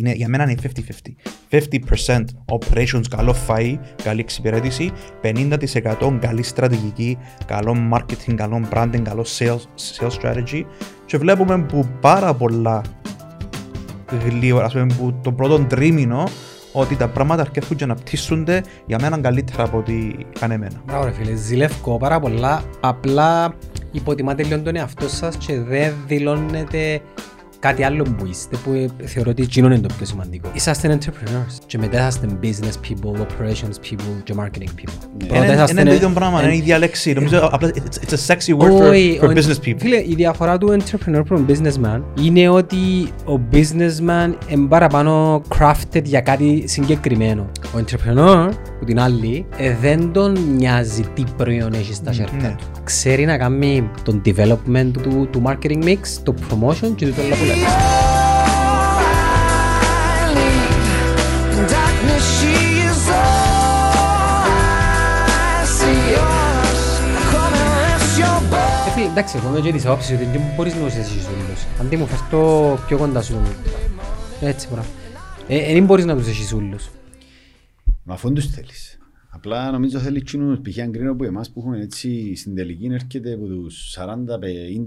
Είναι, για μένα είναι 50-50. 50% operations, καλό φαΐ, καλή εξυπηρέτηση, 50% καλή στρατηγική, καλό marketing, καλό branding, καλό sales, sales strategy και βλέπουμε που πάρα πολλά γλύωρα, ας πούμε, που το πρώτο τρίμηνο ότι τα πράγματα αρκεύουν και να πτήσονται για μένα καλύτερα από ό,τι κάνε εμένα. Μπράβο ρε φίλε, ζηλεύω πάρα πολλά, απλά υποτιμάτε λίγο τον εαυτό σας και δεν δηλώνετε κάτι άλλο που είστε που θεωρώ ότι εκείνο είναι το πιο σημαντικό. Είσαστε entrepreneurs και μετά είσαστε business people, operations people και marketing people. Είναι το ίδιο πράγμα, είναι η ίδια λέξη. Νομίζω απλά it's a sexy word for, for business people. Φίλε, η διαφορά του entrepreneur from businessman είναι ότι ο businessman είναι παραπάνω crafted για κάτι συγκεκριμένο. Ο entrepreneur, που την άλλη, ε, δεν τον νοιάζει τι προϊόν έχει στα χέρια του. Ξέρει να κάνει τον development του, του marketing mix, το promotion και το τέλο που λέμε. Εντάξει, εγώ είμαι και της άποψης ότι δεν μπορείς να τους ζήσεις όλους. Αντί μου φέρ το πιο κοντά σου. Έτσι, μπράβο. Ε, δεν μπορείς να τους ζήσεις όλους. Μα αφού τους θέλεις. Απλά νομίζω θέλει εκείνους π.χ. αν από εμάς που έχουμε έτσι στην τελική έρχεται από τους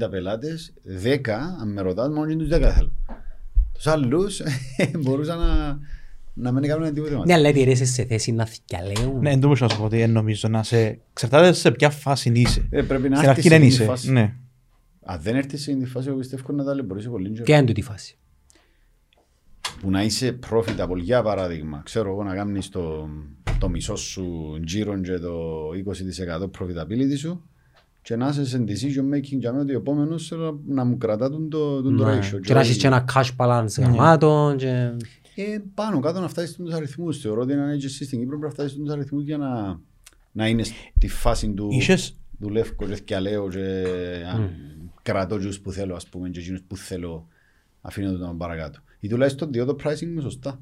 40-50 πελάτες 10, αν με ρωτάς μόνο και τους 10 θέλω. Τους άλλους μπορούσαν να, να μην κάνουν τίποτα. Ναι, αλλά γιατί είσαι σε θέση να θυκιαλέουν. Ναι, δεν μπορούσα να σου πω ότι νομίζω να σε... Εξαρτάται σε ποια φάση είσαι. Ε, πρέπει να Στην αρχή δεν είσαι. Ναι. Αν δεν έρθεις σε τη φάση, εγώ πιστεύω να τα μπορείς πολύ. Ποια είναι τούτη φάση; Που να είσαι profitable, για παράδειγμα. Ξέρω εγώ να κάνεις το, το μισό σου γύρω και το 20% profitability σου και να είσαι σε decision making για μένα ότι ο επόμενος να μου κρατά τον το, τον το Ναι. ratio. Και να έχεις και ένα cash balance γραμμάτων και... Ε, πάνω κάτω να φτάσεις στους αριθμούς. Θεωρώ ότι ένα agency στην Κύπρο πρέπει να φτάσεις στους αριθμούς για να, να είναι στη φάση του Είχες; δουλεύω και θυκιαλέω και α, κρατώ τους που θέλω ας πούμε και εκείνους που θέλω αφήνω το τον παρακάτω. Ή τουλάχιστον διό το pricing μου σωστά.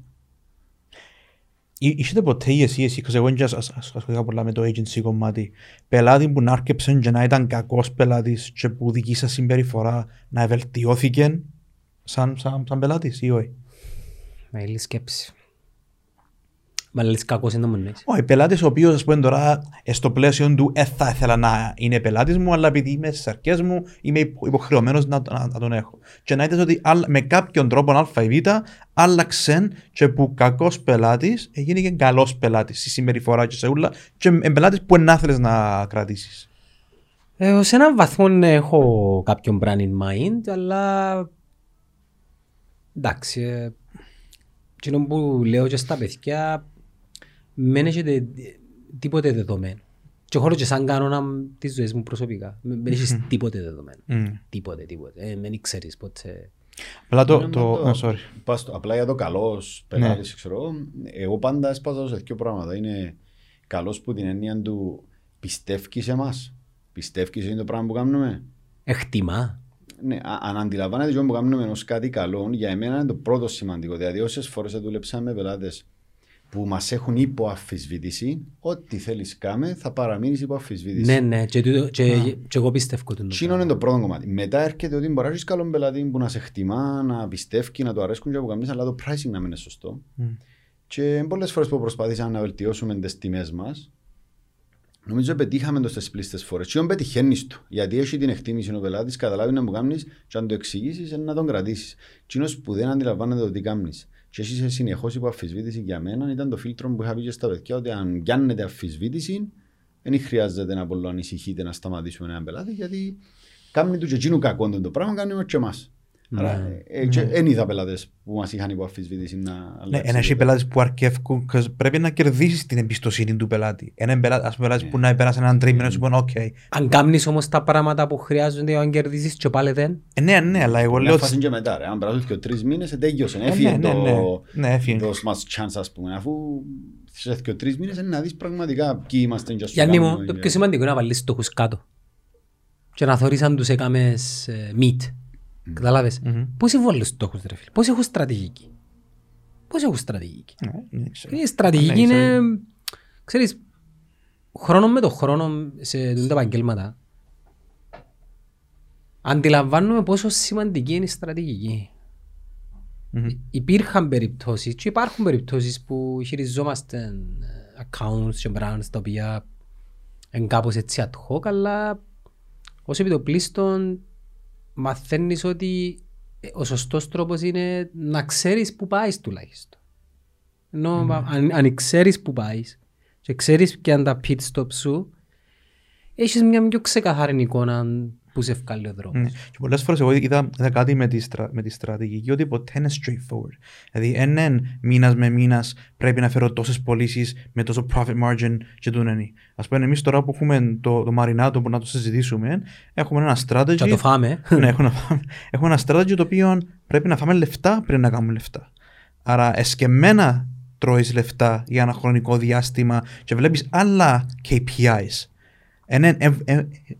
Εί- Είχετε ποτέ ή εσύ, εσύ, because εγώ και ασ- ασ- ασ- ασχολήθηκα πολλά με το agency κομμάτι, πελάτη που να άρκεψε και να ήταν κακός πελάτης και που δική σας συμπεριφορά να βελτιώθηκε σαν, σαν, σαν πελάτης ή όχι. Μεγάλη σκέψη. Μα λες κακός είναι το μόνο έχεις. Όχι, πελάτης ο οποίος ας πούμε τώρα ε, στο πλαίσιο του ε, θα ήθελα να είναι πελάτης μου αλλά επειδή είμαι στις αρκές μου είμαι υπο- υποχρεωμένος να, να, να τον έχω. Και να είδες ότι άλλα- με κάποιον τρόπο α ή β άλλαξε και που κακός πελάτης έγινε και καλός πελάτης στη συμπεριφορά και σε ούλα και ε, πελάτης που να θέλεις να κρατήσεις. Ε, σε έναν βαθμό ναι, έχω κάποιον brand in mind, αλλά εντάξει, ε, εκείνο που λέω και στα παιδιά, δεν έχετε τίποτε δεδομένο. Και έχω και σαν κανόνα της ζωής μου προσωπικά. Δεν έχεις τίποτε δεδομένο. Mm. Τίποτε, τίποτε. Ε, Δεν ξέρεις πότε... Απλά το... Ναι, το, μα oh, sorry. πας στο- απλά για το καλός πελάτης, ξέρω εγώ, εγώ πάντα έσπαζα σε δύο πράγματα. Είναι καλός που την έννοια του πιστεύει σε εμάς. Πιστεύει είναι το πράγμα που κάνουμε. Εκτιμά. Ναι, α- αν αντιλαμβάνεται το που κάνουμε ως κάτι καλό, για εμένα είναι το πρώτο σημαντικό. Δηλαδή, όσες φορές δούλεψα με πελάτες που μας έχουν υπό αφισβήτηση, ό,τι θέλεις κάμε θα παραμείνεις υπό αφισβήτηση. Ναι, ναι, και, τούτο- και, και εγώ πιστεύω τον Τσίνο είναι το πρώτο κομμάτι. Μετά έρχεται ότι μπορεί να έχεις καλόν πελάτη που να σε χτιμά, να πιστεύει, να το αρέσκουν και από καμίς, αλλά το pricing να μην είναι σωστό. Και πολλές φορές που προσπαθήσαμε να βελτιώσουμε τις τιμές μας, νομίζω πετύχαμε το στις πλήστες φορές. Και όταν πετυχαίνεις το, γιατί έχει την εκτίμηση ο πελάτης, καταλάβει να μου κάνεις και αν το εξηγήσεις είναι να τον κρατήσεις. Τσίνος που δεν αντιλαμβάνεται το τι κάνεις. Και εσύ είσαι συνεχώς υπό αφισβήτηση για μένα ήταν το φίλτρο που είχα πει και στα παιδιά ότι αν πιάνετε αφισβήτηση δεν χρειάζεται να πολύ ανησυχείτε να σταματήσουμε έναν πελάτη γιατί κάνει τους και εκείνους κακό το πράγμα, κάνει και εμάς. Άρα, ε, και δεν είδα πελάτες που μας είχαν υπό αφισβήτηση να Ναι, αλλάξει. ένα έχει πελάτες που αρκεύκουν, 'cause πρέπει να κερδίσεις την εμπιστοσύνη του πελάτη. Ένα πελάτη, ας πούμε, πελάτης που να πέρασε έναν τρίμηνο και σου πούνε, οκ. Αν κάνεις όμως τα πράγματα που χρειάζονται, αν κερδίσεις και πάλι δεν. Ε, Ναι, ναι, αλλά εγώ λέω Μια ότι φάση και μετά ρε, αν περάσουν και τρεις μήνες, ε, τέλειωσε, ναι, έφυγε ναι, το... ναι. Ναι, έφυγε. Δώσ' μας chance ας πούμε, αφού σε και τρεις μήνες είναι να δεις πραγματικά ποιοι είμαστε και ας σου Γιάννη μου, κάνουμε το και- πιο σημαντικό είναι να βάλεις στόχους κάτω. Και να θωρείς αν τους έκαμες ε, meet. Καταλάβες; Πώς βάλουν στόχους ρε φίλε; Πώς έχουν στρατηγική. Πώς έχουν στρατηγική. Ναι, δεν ξέρω. Η στρατηγική Ναι, είναι, ξέρω. ξέρεις, χρόνος με το χρόνο σε τούτα τα επαγγέλματα αντιλαμβάνομαι πόσο σημαντική είναι η στρατηγική. Μμμ. Υπήρχαν περιπτώσεις και υπάρχουν περιπτώσεις που χειριζόμαστε ε, accounts και brands τα οποία είναι κάπως έτσι ad hoc, αλλά ως επιτοπλίστων μαθαίνεις ότι ε, ο σωστός τρόπος είναι να ξέρεις που πάεις τουλάχιστον. Ενώ αν, αν ξέρεις που πάεις και ξέρεις και αν τα pit stop σου, έχεις μια πιο ξεκαθαρή εικόνα που σε βγάλει ο δρόμος. Ναι. Και πολλές φορές εγώ είδα, είδα κάτι με τη, στρα, με τη στρατηγική ότι ποτέ είναι straightforward. Δηλαδή, έναν μήνας με μήνας πρέπει να φέρω τόσες πωλήσεις με τόσο profit margin και τούτο είναι. Ας πούμε, εμείς τώρα που έχουμε το, το μαρινάτο που να το συζητήσουμε, έχουμε ένα strategy. Και να το φάμε. ναι, έχουμε, να φάμε. έχουμε ένα strategy το οποίο πρέπει να φάμε λεφτά πριν να κάνουμε λεφτά. Άρα, εσκεμμένα τρώεις λεφτά για ένα χρονικό διάστημα και βλέπεις άλλα KPIs. Εν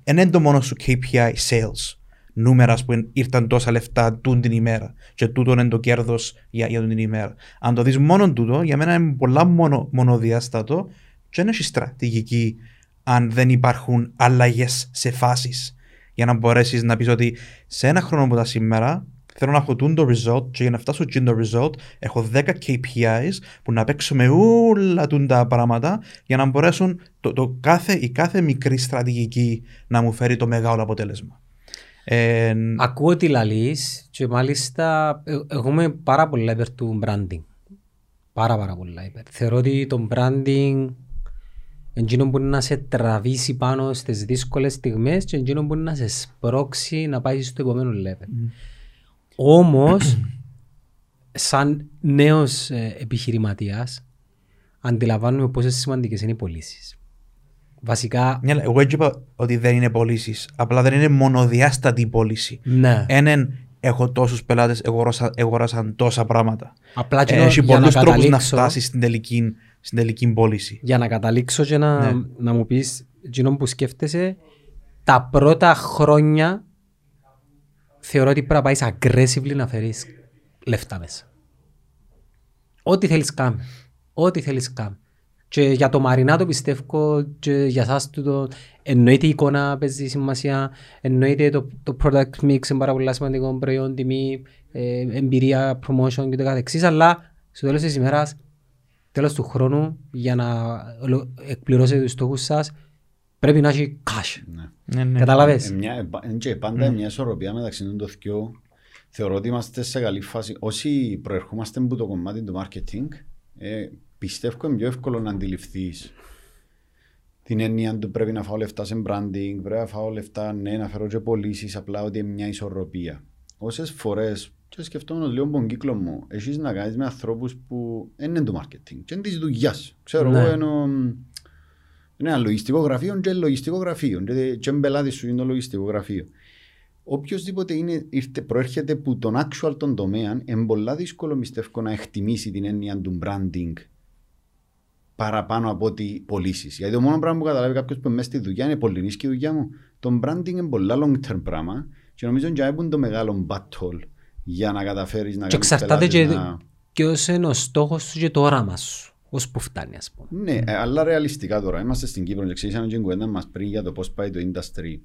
είναι το μόνο σου KPI sales. Νούμερα που ήρθαν τόσα λεφτά τούν την ημέρα και τούτο είναι το κέρδος για, για την ημέρα. Αν το δεις μόνο τούτο, για μένα είναι πολλά μόνο, μονοδιάστατο και δεν έχει στρατηγική αν δεν υπάρχουν αλλαγές σε φάσεις. Για να μπορέσεις να πεις ότι σε ένα χρόνο από τα σήμερα θέλω να έχω τούν το result και για να φτάσω τούν το result έχω 10 KPIs που να παίξω με όλα τούν τα πράγματα για να μπορέσουν το, το κάθε, η κάθε μικρή στρατηγική να μου φέρει το μεγάλο αποτέλεσμα. Ε, Ακούω τι λαλείς και μάλιστα ε, εγώ είμαι πάρα πολλά υπέρ του branding. Πάρα πάρα πολλά υπέρ. Θεωρώ ότι το branding Εκείνο μπορεί να σε τραβήσει πάνω στις δύσκολες στιγμές και εκείνο μπορεί να σε σπρώξει να πάει στο επόμενο level. Όμως, σαν νέος ε, επιχειρηματίας, αντιλαμβάνομαι πόσες σημαντικές είναι οι πωλήσεις. Βασικά, ναι, αλλά εγώ έτσι είπα ότι δεν είναι πωλήσεις. Απλά δεν είναι μονοδιάστατη η πώληση. ναι. Έναν έχω τόσους πελάτες, αγοράσαν τόσα πράγματα. Απλά και Ε, Έχει για να πολλούς τρόπους να καταλήξω, φτάσεις στην τελική, στην τελική πώληση. για να καταλήξω και να, Ναι. να μου πεις εκείνο που σκέφτεσαι, τα πρώτα χρόνια θεωρώ ότι πρέπει να πάεις aggressively να φέρεις λεφτά μέσα. Ό,τι θέλεις κάμε. Ό,τι θέλεις κάμε. Και για το Μαρινάτο πιστεύω και για εσάς τούτο εννοείται η εικόνα παίζει σημασία, εννοείται το, το product mix είναι πάρα πολύ σημαντικό προϊόν, τιμή, ε, εμπειρία, promotion και το καθεξής, αλλά στο τέλος της ημέρας, τέλος του χρόνου, για να ολο- εκπληρώσετε τους στόχους σας, πρέπει να έχει cash. Ναι. Ναι, ναι. Καταλάβες; Ε, μια- ε, ε, και πάντα μια ισορροπία μεταξύ των δυο. Θεωρώ ότι είμαστε σε καλή φάση. Όσοι προερχόμαστε από το κομμάτι του marketing, ε, πιστεύω είναι πιο εύκολο να αντιληφθείς την έννοια του πρέπει να φάω λεφτά σε branding, πρέπει να φάω λεφτά, ναι, να φέρω και πωλήσεις, απλά ότι είναι μια ισορροπία. Όσες φορές, και σκεφτόμουν λίγο τον κύκλο μου, έχεις να κάνεις με ανθρώπους που δεν είναι του marketing, και είναι της δουλειάς. Ξέρω Ναι. εγώ, ενώ είναι ένα λογιστικό γραφείο και λογιστικό γραφείο. Και, και πελάτης σου είναι το λογιστικό γραφείο. Οποιοςδήποτε είναι, ήρθε, προέρχεται από τον actual τον τομέα, είναι πολύ δύσκολο πιστεύω να εκτιμήσει την έννοια του branding παραπάνω από ότι πωλήσεις. Γιατί το μόνο πράγμα που καταλάβει κάποιος που είναι μέσα στη δουλειά είναι πολύ νύσκη η δουλειά μου. Το branding είναι πολύ long term πράγμα και νομίζω ότι είναι το μεγάλο battle για να καταφέρεις να Και κάνεις εξαρτάται πελάτες και να... ποιος είναι ο στόχος σου και το όραμα σου, ως που φτάνει ας πούμε. Ναι, ε, αλλά ρεαλιστικά τώρα. Είμαστε στην Κύπρο και ξέρεις την κουβέντα μας πριν για το πώς πάει το industry.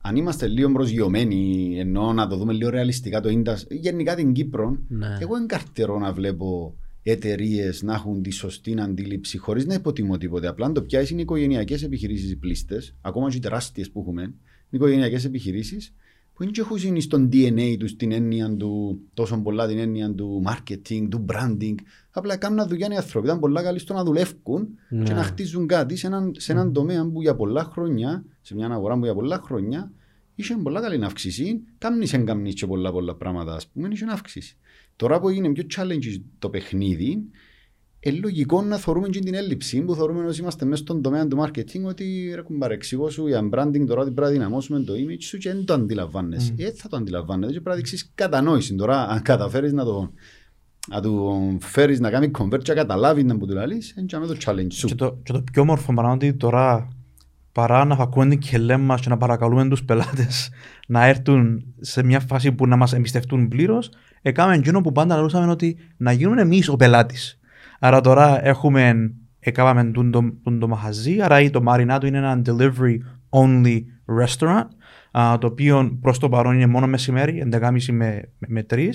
Αν είμαστε λίγο προσγειωμένοι, ενώ να το δούμε λίγο ρεαλιστικά το industry, γενικά την Κύπρο, Ναι. εγώ είναι καρτερό να βλέπω εταιρείες να έχουν τη σωστή αντίληψη χωρίς να υποτιμώ τίποτε. Απλά αν το πιάσεις είναι οικογενειακές επιχειρήσεις οι πλήστες, ακόμα και οι τεράστιες που έχουμε, είναι οικογενειακές επιχειρήσεις που είναι και έχουν στον DNA τους την έννοια του, τόσο πολλά την έννοια του marketing, του branding. Απλά κάνουν δουλειά οι άνθρωποι. Ήταν πολλά καλοί στο να δουλεύουν Ναι. και να χτίζουν κάτι σε έναν, σε έναν τομέα που για πολλά χρόνια, σε μια αγορά που για πολλά χρόνια, είχε πολλά καλή αύξηση. Κάμνεις εν κάμνεις και πολλά πολλά πράγματα, ας πούμε, είχε αύξηση. Τώρα που έγινε πιο challenge το παιχνίδι, είναι λογικό να θεωρούμε και την έλλειψη που θεωρούμε ότι είμαστε μέσα στον τομέα του marketing ότι ρε κουμπάρε εξηγώ σου για branding τώρα ότι πρέπει να δυναμώσουμε το image σου και δεν το αντιλαμβάνεσαι. Mm. Έτσι θα το αντιλαμβάνεσαι και πρέπει να δείξεις κατανόηση. Τώρα αν καταφέρεις να το, να του φέρεις να κάνει convert και να καταλάβει να που του λαλείς, είναι το challenge σου. Και το, και το πιο όμορφο πράγμα είναι ότι τώρα παρά να φακούμε την κελέ μας και να παρακαλούμε τους πελάτες να έρθουν σε μια φάση που να μας εμπιστευτούν πλήρως, έκαμε εκείνο που πάντα λαλούσαμε ότι να γίνουμε εμείς ο πελάτης. Άρα τώρα έχουμε, έκαναμε τον το, τον το μαχαζί, άρα το Marinado είναι ένα delivery only restaurant, α, το οποίο προς το παρόν είναι μόνο μεσημέρι, 11.30 με, με 3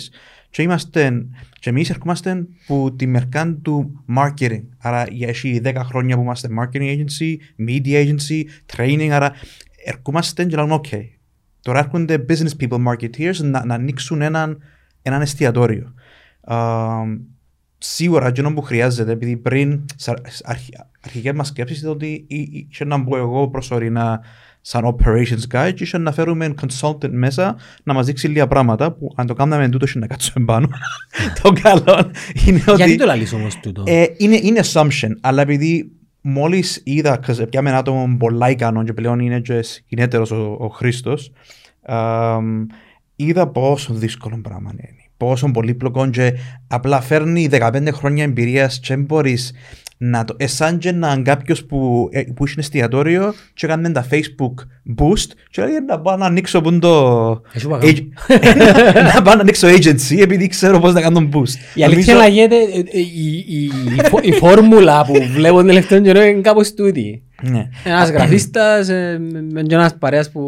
και, είμαστε, και εμείς ερχόμαστε που τη μερκάν του marketing. Άρα έχει 10 χρόνια που είμαστε marketing agency, media agency, training, άρα ερχόμαστε και λέμε ok, τώρα έρχονται business people, marketeers να, να ανοίξουν έναν, έναν εστιατόριο. Uh, σίγουρα αυτό που χρειάζεται, επειδή πριν αρχικές μας σκέψεις ήταν ότι είχε να μπω εγώ προσωρινά σαν operations guy και είχε να φέρουμε consultant μέσα να μας δείξει λίγα πράγματα που αν το κάνουμε τούτο είχε να κάτσουμε πάνω. το καλό είναι ότι... Γιατί το λαλείς όμως τούτο; Ε, είναι, είναι assumption, αλλά επειδή μόλις είδα, πιάμε ένα άτομο πολλά ικανό και πλέον είναι και κινέτερος ο, ο Χρήστος, είδα πόσο δύσκολο πράγμα είναι πόσο πολύπλοκο και απλά φέρνει 15 χρόνια εμπειρίας και μπορείς να το... Εσάν και να κάποιος που, ε, που έχει εστιατόριο και έκανε τα facebook boost και λέει να πάω να ανοίξω που το... να πάω να ανοίξω agency επειδή ξέρω πώς να κάνω boost. Η αλήθεια λέγεται ε, η φόρμουλα που βλέπω την τελευταία καιρό είναι κάπως τούτη. Ναι. Ένας γραφίστας με ένας παρέας που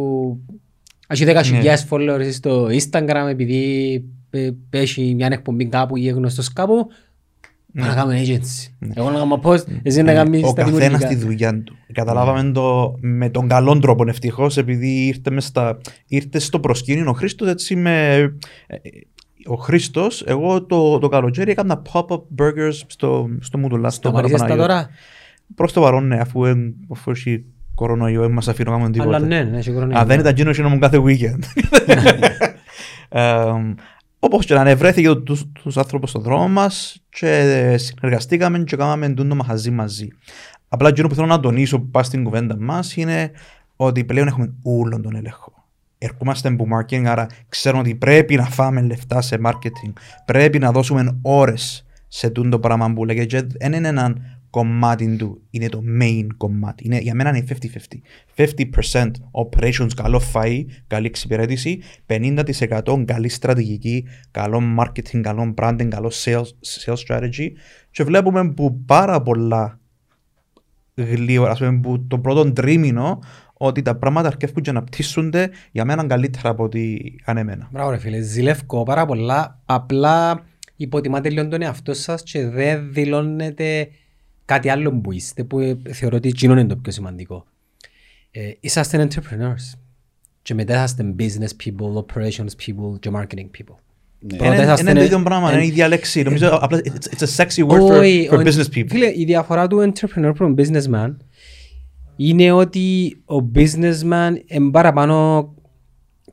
έχει 10.000 ναι. followers στο Instagram επειδή πέσει μια εκπομπή κάπου ή γνωστός κάπου, να κάνουμε agency. Ναι. Εγώ να κάνω πώς, εσύ να κάνεις τα δημιουργικά. Ο καθένας τη δουλειά του. Καταλάβαμε το με τον καλό τρόπο ευτυχώς επειδή ήρθε, μες στα, ήρθε στο προσκήνιο ο Χρήστος έτσι με... Ε, ο Χρήστος, εγώ το, το καλοκαίρι έκανα pop-up burgers στο, στο Μουτουλά. Στο Παρίσιαστα τώρα; Προς το παρόν, ναι, αφού, αφού έχει κορονοϊό, δεν μας αφήνω να κάνουμε τίποτα. Αλλά ναι, ναι, έχει κορονοϊό. Α, δεν ήταν γίνος, μου κάθε weekend. Όπως και να είναι, βρέθηκε τους, τους άνθρωπους στον δρόμο μας και συνεργαστήκαμε και κάναμε το μαχαζί μαζί. Απλά εκείνο που θέλω να τονίσω που πάει στην κουβέντα μας είναι ότι πλέον έχουμε όλον τον έλεγχο. Ερχόμαστε από marketing, άρα ξέρουμε ότι πρέπει να φάμε λεφτά σε marketing. Πρέπει να δώσουμε ώρες σε το πράγμα που λέγεται. Δεν είναι έναν κομμάτι του είναι το main κομμάτι. Είναι, για μένα είναι 50-50. 50% operations, καλό φαΐ, καλή εξυπηρέτηση, 50% καλή στρατηγική, καλό marketing, καλό branding, καλό sales, sales strategy και βλέπουμε που πάρα πολλά γλύωρα, ας πούμε, που το πρώτο τρίμηνο ότι τα πράγματα αρκεύουν και να πτήσονται για μένα καλύτερα από ό,τι ανέμενα. Μπράβο ρε φίλε, ζηλεύω πάρα πολλά, απλά υποτιμάτε λίγο τον εαυτό σας και δεν δηλώνετε κάτι άλλο που είστε που ε, θεωρώ ότι εκείνο είναι το πιο σημαντικό. Ε, είσαστε entrepreneurs και μετά είσαστε business people, operations people και marketing people. Είναι το ίδιο πράγμα, είναι η ίδια λέξη. Νομίζω απλά it's a sexy word for, for business people. Φίλε, η διαφορά του entrepreneur from businessman είναι ότι ο businessman είναι παραπάνω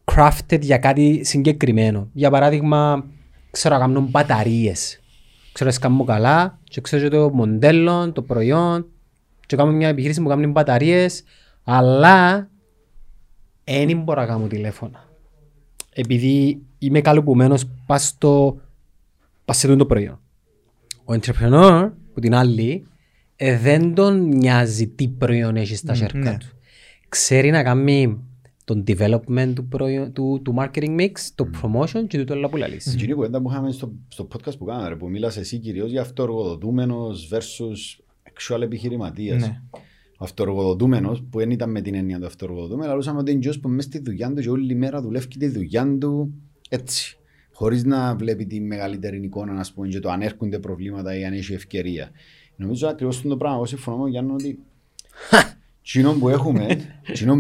crafted για κάτι συγκεκριμένο. Για παράδειγμα, ξέρω να κάνουν μπαταρίες ξέρω να κάνω καλά και ξέρω το μοντέλο, το προϊόν και κάνω μια επιχείρηση που κάνει μπαταρίες αλλά δεν μπορώ να κάνω τηλέφωνα. Επειδή είμαι καλοπουμένος πας στο πας σε το προϊόν. Ο entrepreneur που την άλλη ε, δεν τον νοιάζει τι προϊόν έχει στα σέρκα ναι. του. Ξέρει να κάνει τον development του, προϊόν, του, του marketing mix, το promotion και το άλλο που λαλείς. Στην κοινή κουβέντα που είχαμε στο, στο podcast που κάναμε, που μίλασε εσύ κυρίως για αυτοργοδοτούμενος versus actual επιχειρηματίας. Ναι. Ο αυτοργοδοτούμενος, που δεν ήταν με την έννοια του αυτοργοδοτούμενου, αλλά ότι είναι που μέσα στη δουλειά του και όλη μέρα δουλεύει τη δουλειά του έτσι. Χωρίς να βλέπει τη μεγαλύτερη εικόνα, να πούμε, και το αν έρχονται προβλήματα ή αν έχει ευκαιρία. Νομίζω ακριβώς το πράγμα. Εγώ συμφωνώ με Γιάννη ότι Κοινό που έχουμε,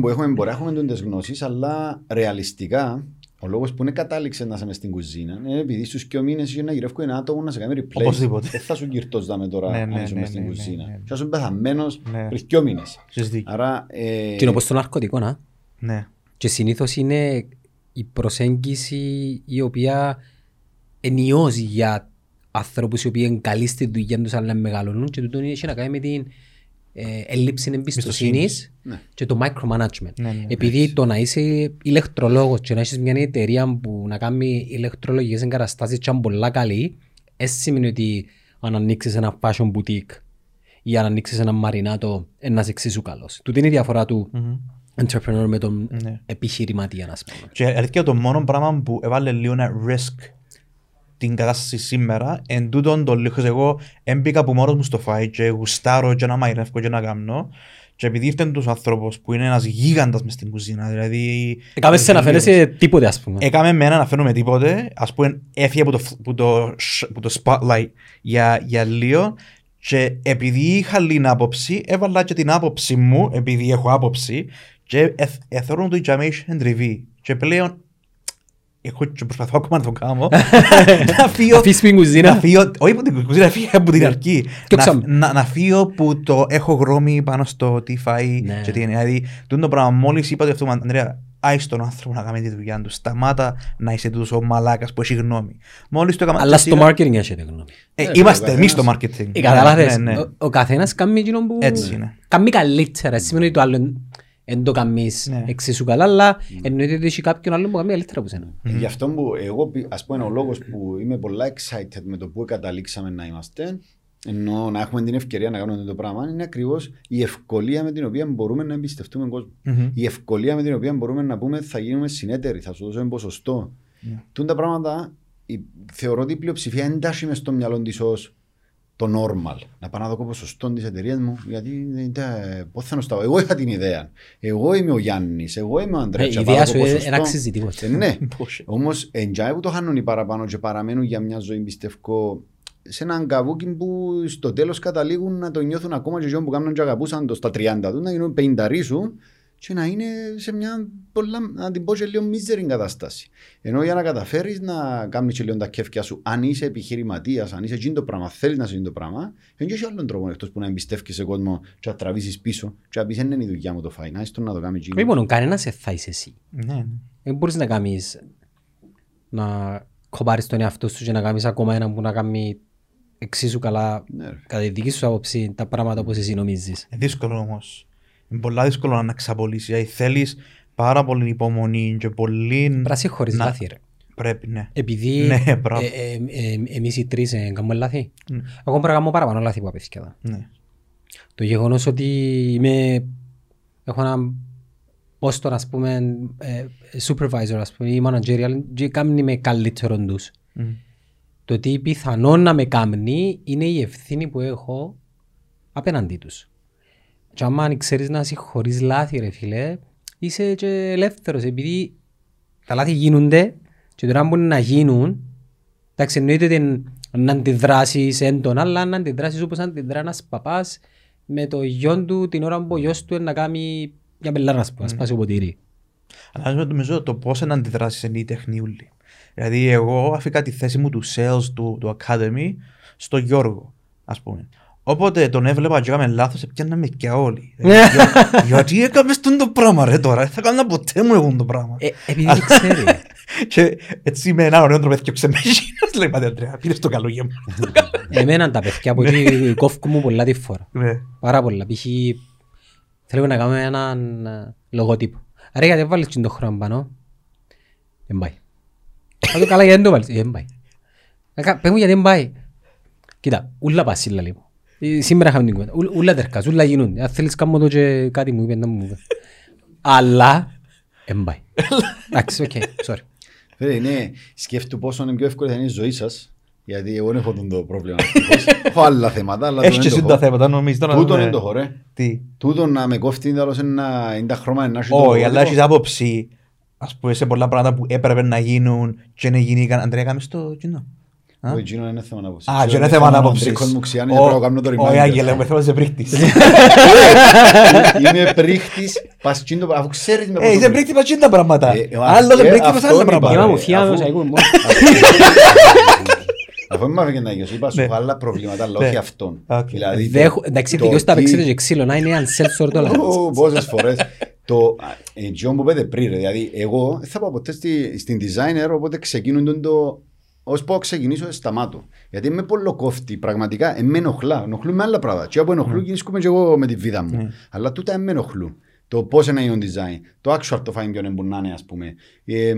που έχουμε μπορεί να έχουμε τις γνώσεις, αλλά ρεαλιστικά ο λόγος που είναι κατάληξε να είσαι στην κουζίνα είναι επειδή στους και μήνες είχε να γυρεύω ένα άτομο να σε κάνει replace. Οπωσδήποτε. Δεν θα σου γυρτός δάμε τώρα ναι, ναι, αν είσαι ναι, στην ναι, κουζίνα. Ναι, ναι. Θα σου πεθαμένος πριν και μήνες. Άρα... Ε... Και όπως το ναρκωτικό, να. Ναι. Και συνήθως είναι η προσέγγιση η οποία ενιώζει για ανθρώπους οι οποίοι είναι καλοί στη δουλειά τους αλλά μεγαλώνουν και τούτο έχει να κάνει με την ε, έλλειψη εμπιστοσύνης ναι. και το micromanagement. Ναι, ναι, Επειδή το να είσαι ηλεκτρολόγος και να έχεις μια εταιρεία που να κάνει ηλεκτρολογικές εγκαταστάσεις και πολλά καλή, δεν σημαίνει ότι αν ανοίξεις ένα fashion boutique ή αν ανοίξεις ένα μαρινάτο, να είσαι εξίσου καλός. Τούτη είναι η διαφορά του mm-hmm. entrepreneur με τον επιχειρηματία, ας πούμε. Και αλήθεια το μόνο πράγμα που έβαλε λίγο ένα risk την κατάσταση σήμερα, εν τούτον το λίγο εγώ έμπηκα που μόνος μου στο φάι και γουστάρω και να μαϊρεύω και να κάνω και επειδή ήρθαν τους ανθρώπους που είναι ένας γίγαντας μες στην κουζίνα, δηλαδή... Έκαμε σε να φαίνεσαι τίποτε ας πούμε. Έκαμε εμένα να φαίνομαι τίποτε, ας πούμε έφυγε από το, που το, που το spotlight για, για λίγο και επειδή είχα λίγη άποψη, έβαλα και την άποψη μου, επειδή έχω άποψη και εθώρουν το Jamaican τριβή. Και πλέον έχω και προσπαθώ ακόμα να το κάνω. να φύγω... Αφήσεις την κουζίνα. Να φύγω, όχι από την κουζίνα, να φύγω από την αρχή. να, να, φύγω που το έχω γρόμι πάνω στο τι φάει ναι. και τι είναι. Δηλαδή, το πράγμα μόλις είπα ότι αυτό, Ανδρέα, άι στον άνθρωπο να κάνει τη δουλειά του. Σταμάτα να είσαι τόσο μαλάκας που έχει γνώμη. Μόλις το έκανα. Αλλά στο marketing έχετε γνώμη. Ε, είμαστε εμείς στο marketing. Ε, Καταλάβες, ναι, ναι. ο καθένας κάνει εκείνο που. Έτσι είναι. Κάνει καλύτερα. Σημαίνει ότι το άλλο δεν το κάνεις ναι. εξίσου καλά, αλλά εννοείται ότι έχει κάποιον άλλο που κάνει καλύτερα από σένα. Ε, γι' αυτό που εγώ, ας πούμε, ο λόγος που είμαι πολλά excited με το που καταλήξαμε να είμαστε, ενώ να έχουμε την ευκαιρία να κάνουμε το πράγμα, είναι ακριβώς η ευκολία με την οποία μπορούμε να εμπιστευτούμε κόσμο. Mm-hmm. Η ευκολία με την οποία μπορούμε να πούμε θα γίνουμε συνέτεροι, θα σου δώσουμε ποσοστό. Yeah. Τούν τα πράγματα η, θεωρώ ότι η πλειοψηφία εντάσσει μες στο μυαλό της ως το normal. Να πάω να δω ποσοστό της εταιρείας μου, γιατί πώς θα νοστάω. Εγώ είχα την ιδέα. Εγώ είμαι ο Γιάννης, εγώ είμαι ο Αντρέα. Ε, η ιδέα σου είναι αξίζει τίποτα. Ε, ναι, όμως εντζάι που το χάνουν οι παραπάνω και παραμένουν για μια ζωή πιστεύω σε έναν καβούκι που στο τέλος καταλήγουν να το νιώθουν ακόμα και οι που κάνουν και αγαπούσαν το στα 30 του, να γίνουν 50 ρίσου και να είναι σε μια πολλά, να την πω και λίγο μίζερη κατάσταση. Ενώ για να καταφέρεις να κάνεις και λίγο τα κέφια σου, αν είσαι επιχειρηματίας, αν είσαι εκείνο το πράγμα, θέλεις να είσαι το πράγμα, δεν έχει άλλον τρόπο εκτός που να εμπιστεύει σε κόσμο και να τραβήσεις πίσω. Και να πεις: Δεν είναι η δουλειά μου το φάει, να είσαι να το κάνεις. Όχι μόνο, κανένας σε θα είσαι εσύ. Ναι. Δεν μπορείς να κάνει να κοπάρεις τον εαυτό σου και να κάνεις ακόμα ένα που να κάνει εξίσου καλά ναι. κατά τη δική σου άποψη τα πράγματα όπως εσύ νομίζεις. Είναι δύσκολο όμως. Είναι πολύ δύσκολο να ξαπολύσεις. Δηλαδή θέλεις πάρα πολύ υπομονή και πολύ... Πρέπει να χωρίς να... λάθη ρε. Πρέπει, ναι. Επειδή ναι, ε, ε, ε, εμείς οι τρεις ε, κάνουμε λάθη. Ναι. Εγώ πρέπει να κάνω παραπάνω λάθη που απέθηκε εδώ. Ναι. Το γεγονός ότι είμαι... Έχω ένα πόστο, ας πούμε, ε, supervisor, ας πούμε, ή managerial, και κάνει με καλύτερο τους. Mm το τι πιθανό να με κάνει είναι η ευθύνη που έχω απέναντί τους. Και άμα ξέρεις να είσαι χωρίς λάθη ρε φίλε, είσαι και ελεύθερος επειδή τα λάθη γίνονται και τώρα μπορεί να γίνουν, εντάξει εννοείται ότι να αντιδράσεις έντονα, αλλά να αντιδράσεις όπως αντιδρά ένας παπάς με το γιο του την ώρα που ο γιος του να κάνει μια πελάρας, ας πούμε, mm. σπάσει ο ποτήρι. Αλλά νομίζω το πώς να αντιδράσεις είναι η τεχνή ούλη. Δηλαδή, εγώ αφήκα τη θέση μου του sales του, του Academy στο Γιώργο, ας πούμε. Όποτε τον έβλεπα και έκαμε λάθος, πιάνναμε και όλοι. Δηλαδή, γιατί έκαμε τον το πράγμα ρε τώρα, θα κάνω ποτέ μου εγώ το πράγμα. Ε, επειδή δεν ξέρει. Και έτσι με ένα ωραίο τρόπο έφτιαξε με εκείνος, λέει πάτε Αντρέα, πήρες το καλό για μου. Εμένα τα παιδιά που εκεί κόφκου μου πολλά τη φορά. Ναι. Πάρα πολλά. Π.χ. θέλουμε να κάνουμε έναν ε, λογότυπο. Άρα γιατί βάλεις το χρόνο πάνω, δεν πάει. Θα το καλά γιατί δεν το βάλεις. Δεν πάει. Πες μου γιατί δεν πάει. Κοίτα, ούλα πασίλα λίγο. Σήμερα είχαμε την κουβέντα. Ούλα τερκάς, ούλα γίνονται. Αν θέλεις κάνω το και κάτι μου είπες, να μου είπε. Αλλά, δεν πάει. Εντάξει, οκ, sorry. Φίλε, ναι, σκέφτου πόσο είναι πιο εύκολη θα είναι η ζωή σας γιατί εγώ δεν έχω το πρόβλημα. Έχω άλλα θέματα. Αλλά Έχεις και εσύ τα θέματα, νομίζεις. Τούτον είναι το χωρέ. Τι. Τούτον να με κόφτει είναι τα χρώμα να έχει το Όχι, αλλά έχεις άποψη ας πούμε σε πολλά πράγματα που έπρεπε να γίνουν και να γίνηκαν. Αντρέα, κάνεις το κοινό. Όχι, κοινό είναι θέμα να άποψη. Α, και είναι θέμα να άποψη. Όχι, Άγγελε, με θέλω σε πρίχτης. Είμαι πρίχτης, πας αφού ξέρεις με πόσο... Είσαι πρίχτης, πας τα πράγματα. Ε, Άλλος είναι πρίχτης, πας άλλα πράγματα. Είμαι μου θεία, Αφού είμαι αφήγε να γιος, είπα σου έχω άλλα προβλήματα, αλλά όχι ναι. αυτόν. Δηλαδή, εντάξει, δικαιώς τα παίξετε και ξύλο, να είναι αν self-sort όλα. Πόσες φορές. Το εγγυό που πέτε πριν, δηλαδή εγώ θα πάω ποτέ στη, στην designer, οπότε ξεκίνουν το Ω πω ξεκινήσω, σταμάτω. Γιατί είμαι πολύ κόφτη, πραγματικά. Εμένα ενοχλά. Ενοχλούν με άλλα πράγματα. Τι από ενοχλούν, mm. κινήσκουμε και εγώ με τη βίδα μου. Mm. Αλλά τούτα εμένα ενοχλούν. Το πώς να είναι το design, το actual το fine ποιον μπορεί να είναι, ας πούμε. Ε,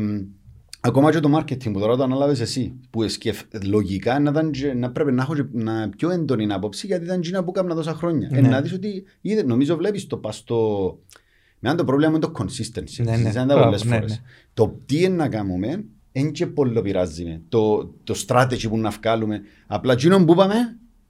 ακόμα και το marketing που τώρα το ανάλαβε εσύ. Που σκεφ, λογικά να, ήταν, να πρέπει να έχω να, πιο έντονη άποψη γιατί ήταν τζίνα που έκανα τόσα χρόνια. Mm. Ε, να δεις ότι είδε, νομίζω βλέπεις το πας με το πρόβλημα είναι το consistency. Ναι, ναι, ναι, ναι. Το τι είναι να κάνουμε Εν και πολύ πειράζει με το, το strategy που να βγάλουμε. Απλά εκείνο που είπαμε,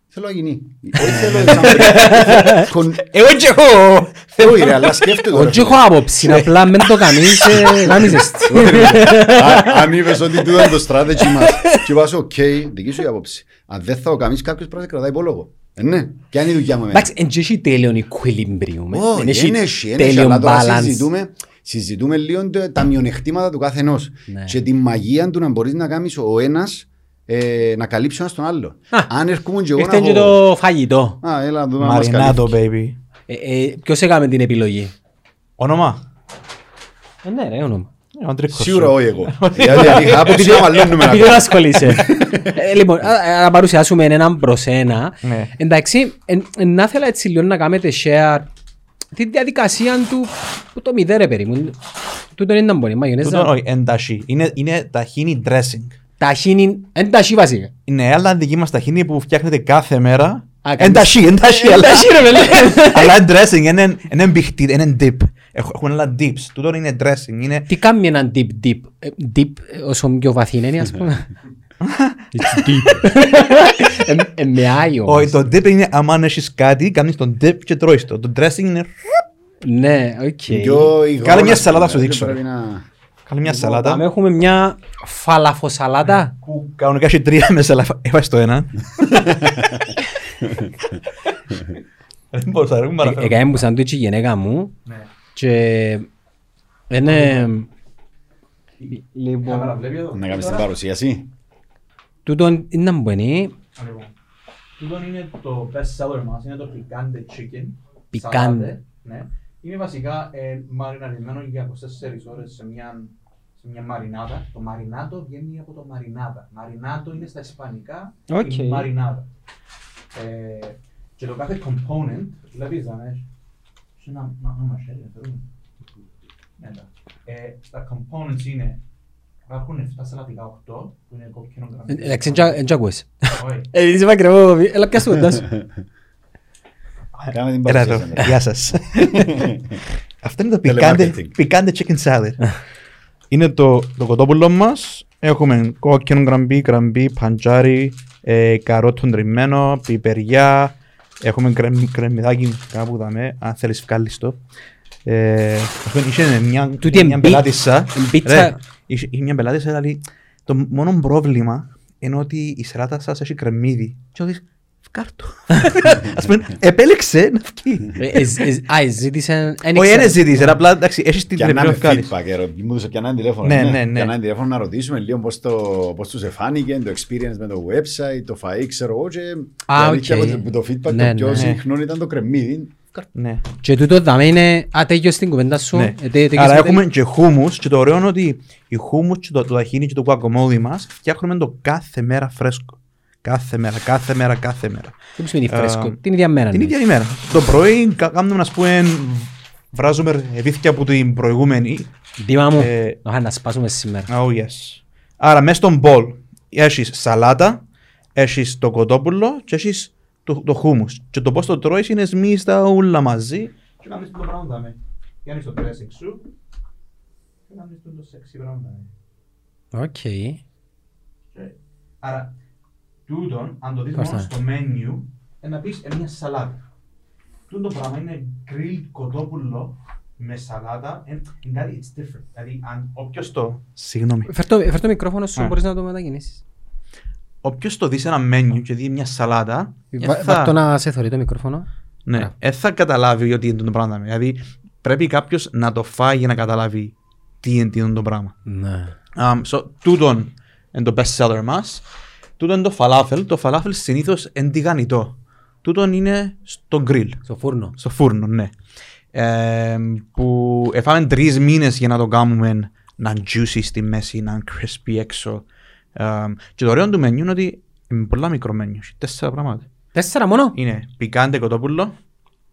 θέλω να γίνει. Όχι θέλω σαν πριν. Κον- Εγώ και εγώ. Όχι ρε, αλλά σκέφτομαι το. ρε, Όχι φίλε. έχω άποψη, απλά μεν το κάνεις, ε, κάνεις εστί. Όχι, ρε, α- Αν είπες ότι τούτο είναι το strategy μας και είπα σου, οκ, δική σου η άποψη. Αν δεν θα το κάνεις κάποιος πρέπει να σε κρατάει υπόλογο. Ε, ναι, ποια είναι η δουλειά μου εμένα. Εντάξει, εν και έχει τέλειον equilibrium. ε. Όχι, Εν έχει είναι έχει, είναι έχει, τέλειον αλλά τώρα balance. συζητούμε, συζητούμε λίγο το- τα μειονεκτήματα του κάθε ενός Ναι. και τη μαγεία του να μπορείς να κάνεις ο ένας ε, να καλύψεις ο ένας τον άλλο. Α, Αν έρχομαι και εγώ να Ήρθε και έχω... το φαγητό. Α, έλα να δούμε αν μας Μαρινάτο, καλύφει. baby. Ε, ε, Ποιος έκαμε την επιλογή; Όνομα; Ε, Ναι ρε, όνομα. Ε, ο Αντρίκος Σίγουρα σου. όχι εγώ. Δηλαδή είχα άποψη να μαλλώνουμε Επειδή δεν ακόμα. ασχολείσαι. Ε, Λοιπόν, α- α- να παρουσιάσουμε έναν προς ένα. Ναι. Εντάξει, εν- εν να ήθελα έτσι λίγο να κάνετε share τη διαδικασία του που το μηδέ ρε περί μου. Τούτο είναι να μπορεί, Τούτο, μαγιονέζα. όχι, ενταχή. Είναι- Είναι ταχίνι dressing. Ταχύνη, εν ταχύ βασικά. Είναι άλλα δική μας ταχίνι που φτιάχνεται κάθε μέρα. Α, κάνεις- Ενταχή, ενταχή. αλλά- Ενταχή, ρε, παιδί. Αλλά είναι dressing, είναι- είναι μπιχτή, είναι dip. Έχ- Έχουν άλλα dips. Τούτο είναι dressing. Είναι Τι κάνει έναν dip dip. Ε, Deep ε, όσο πιο βαθύ είναι ας πούμε. It's deep. Ε, ε, Με άγιο. Όχι, το dip είναι άμα έχεις κάτι, κάνεις τον dip και τρώεις το. Το dressing είναι... Ναι, οκ. Πιο υγρό, Κάνε μια ας πούμε, σαλάτα σου δεν δείξω, πρέπει ρε. να- Κάνει μια Πάμε, σαλάτα έχουμε μια φαλαφοσαλάτα. που κανονικά έχει τρία μέσα, αλλά έβαλες το ένα. Δεν μπορούσα, ρε, μου παραφέρω. Έκανε μου σαντουίτσι η γυναίκα μου Ναι. και είναι... Λοιπόν, Να κάνεις την παρουσίαση. Τούτο είναι να μπορεί Τούτο είναι το best seller μας, είναι το picante chicken. Picante. Σαλάτε, Ναι. Είναι βασικά ε, μαριναρισμένο για 24 ώρες σε μια, σε μια μαρινάδα. Το μαρινάτο βγαίνει από το μαρινάδα. Μαρινάτο είναι στα ισπανικά Οκ. η μαρινάδα. Ε, και το κάθε component, βλέπεις να έχει σε ένα να- ένα μαχαίρι, δεν θέλουμε. Ναι, εντάξει. Ε, τα components είναι, υπάρχουν 7 σαλατικά 8, που είναι κόκκινο γραμμή. Εντάξει, εν τζ' ακούες. Όχι. Ε, είσαι μακρεβό, έλα πιάσου κοντάς σου. Κάμε την Έλα εδώ, παρουσίαση. γεια σας. Αυτό είναι το Telemarketing. picante, picante chicken salad. είναι το, το κοτόπουλο μας. Έχουμε κόκκινο γραμμπί, γραμμπί, παντζάρι, ε, καρότο τριμμένο, πιπεριά. Έχουμε κρεμ, κρεμμυδάκι κάπου δαμέ, αν θέλεις βγάλεις το. Ε, ας πούμε, είχε μια, Τούτη μια εμπί- πελάτησα. εμπίτσα- Ρε, είχε, είχε μια πελάτησα, δηλαδή, το μόνο πρόβλημα είναι ότι η σελάτα σας έχει κρεμμύδι. Και ότι κάρτο. Ας πούμε, επέλεξε να βγει. Ε, ε, ε, Α, ε, ζήτησε... εν Όχι, ήξερα. δεν ζήτησε, απλά εντάξει, έχεις την Και να επιπλέον με βγάλεις. feedback, ε, ρε, μου έδωσε και έναν τηλέφωνο. Ναι, ναι, ναι. Και έναν τηλέφωνο να ρωτήσουμε λίγο πώς, το, πώς τους εφάνηκε, το experience με το website, το φαΐ, ξέρω εγώ. Και Α, η αλήθεια οκ. από το- το feedback Ναι, το πιο ναι. συχνό ήταν το κρεμμύδι. Ναι. Και τούτο δάμε είναι... Α, τέλειος την κουβέντα σου. Ναι. Ε, τε- τέλειωσε Άρα με έχουμε την- και χούμους και το ωραίο είναι ότι η χούμους και το, το ταχίνι και το γουακαμόλε μας φτιάχνουμε το κάθε μέρα φρέσκο. Κάθε μέρα, κάθε μέρα, κάθε μέρα. Τι που σημαίνει Ε, φρέσκο; Την ίδια μέρα. Την ναι. ίδια ημέρα. Το πρωί κα- κάνουμε να πούμε βράζουμε ρεβίθκια από την προηγούμενη. Ρήμα μου. Ε, να να σπάσουμε σήμερα. Oh yes. Άρα μέσα στο μπολ έχεις σαλάτα, έχεις το κοτόπουλο και έχεις το, το χούμους. Και το πώς το τρώεις είναι σμίεις τα ούλα μαζί. Και κάνεις το πράγμα δάμε. Κάνεις το dressing σου και κάνεις το sexy πράγμα δάμε. Οκ. Και- Άρα, τούτον, αν το δεις Πώς μόνο θα- στο menu, ε, να πεις ε, μια σαλάτα. Τούτο πράγμα είναι grilled κοτόπουλο με σαλάτα. ε, Είναι κάτι, it's different. Δηλαδή, αν όποιος το... Συγγνώμη. Φέρ το- φέρ το μικρόφωνο σου, Α. μπορείς να το μετακινήσεις. Όποιος το δει σε ένα menu και δει μια σαλάτα, ε, Βα- θα- Βάρ' το να σε θωρεί το μικρόφωνο. Ναι, Μπράβο. δεν θα καταλάβει ότι είναι το πράγμα. Δηλαδή, πρέπει κάποιος να το φάει για να καταλάβει τι είναι, τι είναι το πράγμα. Ναι. Um, so, τούτον είναι το best seller μας. Τούτον είναι το falafel. Το falafel συνήθως είναι τηγανιτό. Τούτον είναι στο grill, Στο φούρνο. στο φούρνο, ναι. Ε, που έφαμε τρεις μήνες για να το κάνουμε να juicy στη μέση, να crispy έξω. Ε, και το ωραίο του μενιού είναι ότι είναι πολλά μικρό μενιού, έχει τέσσερα πράγματα. Τέσσερα μόνο; Είναι πικάντε κοτόπουλο,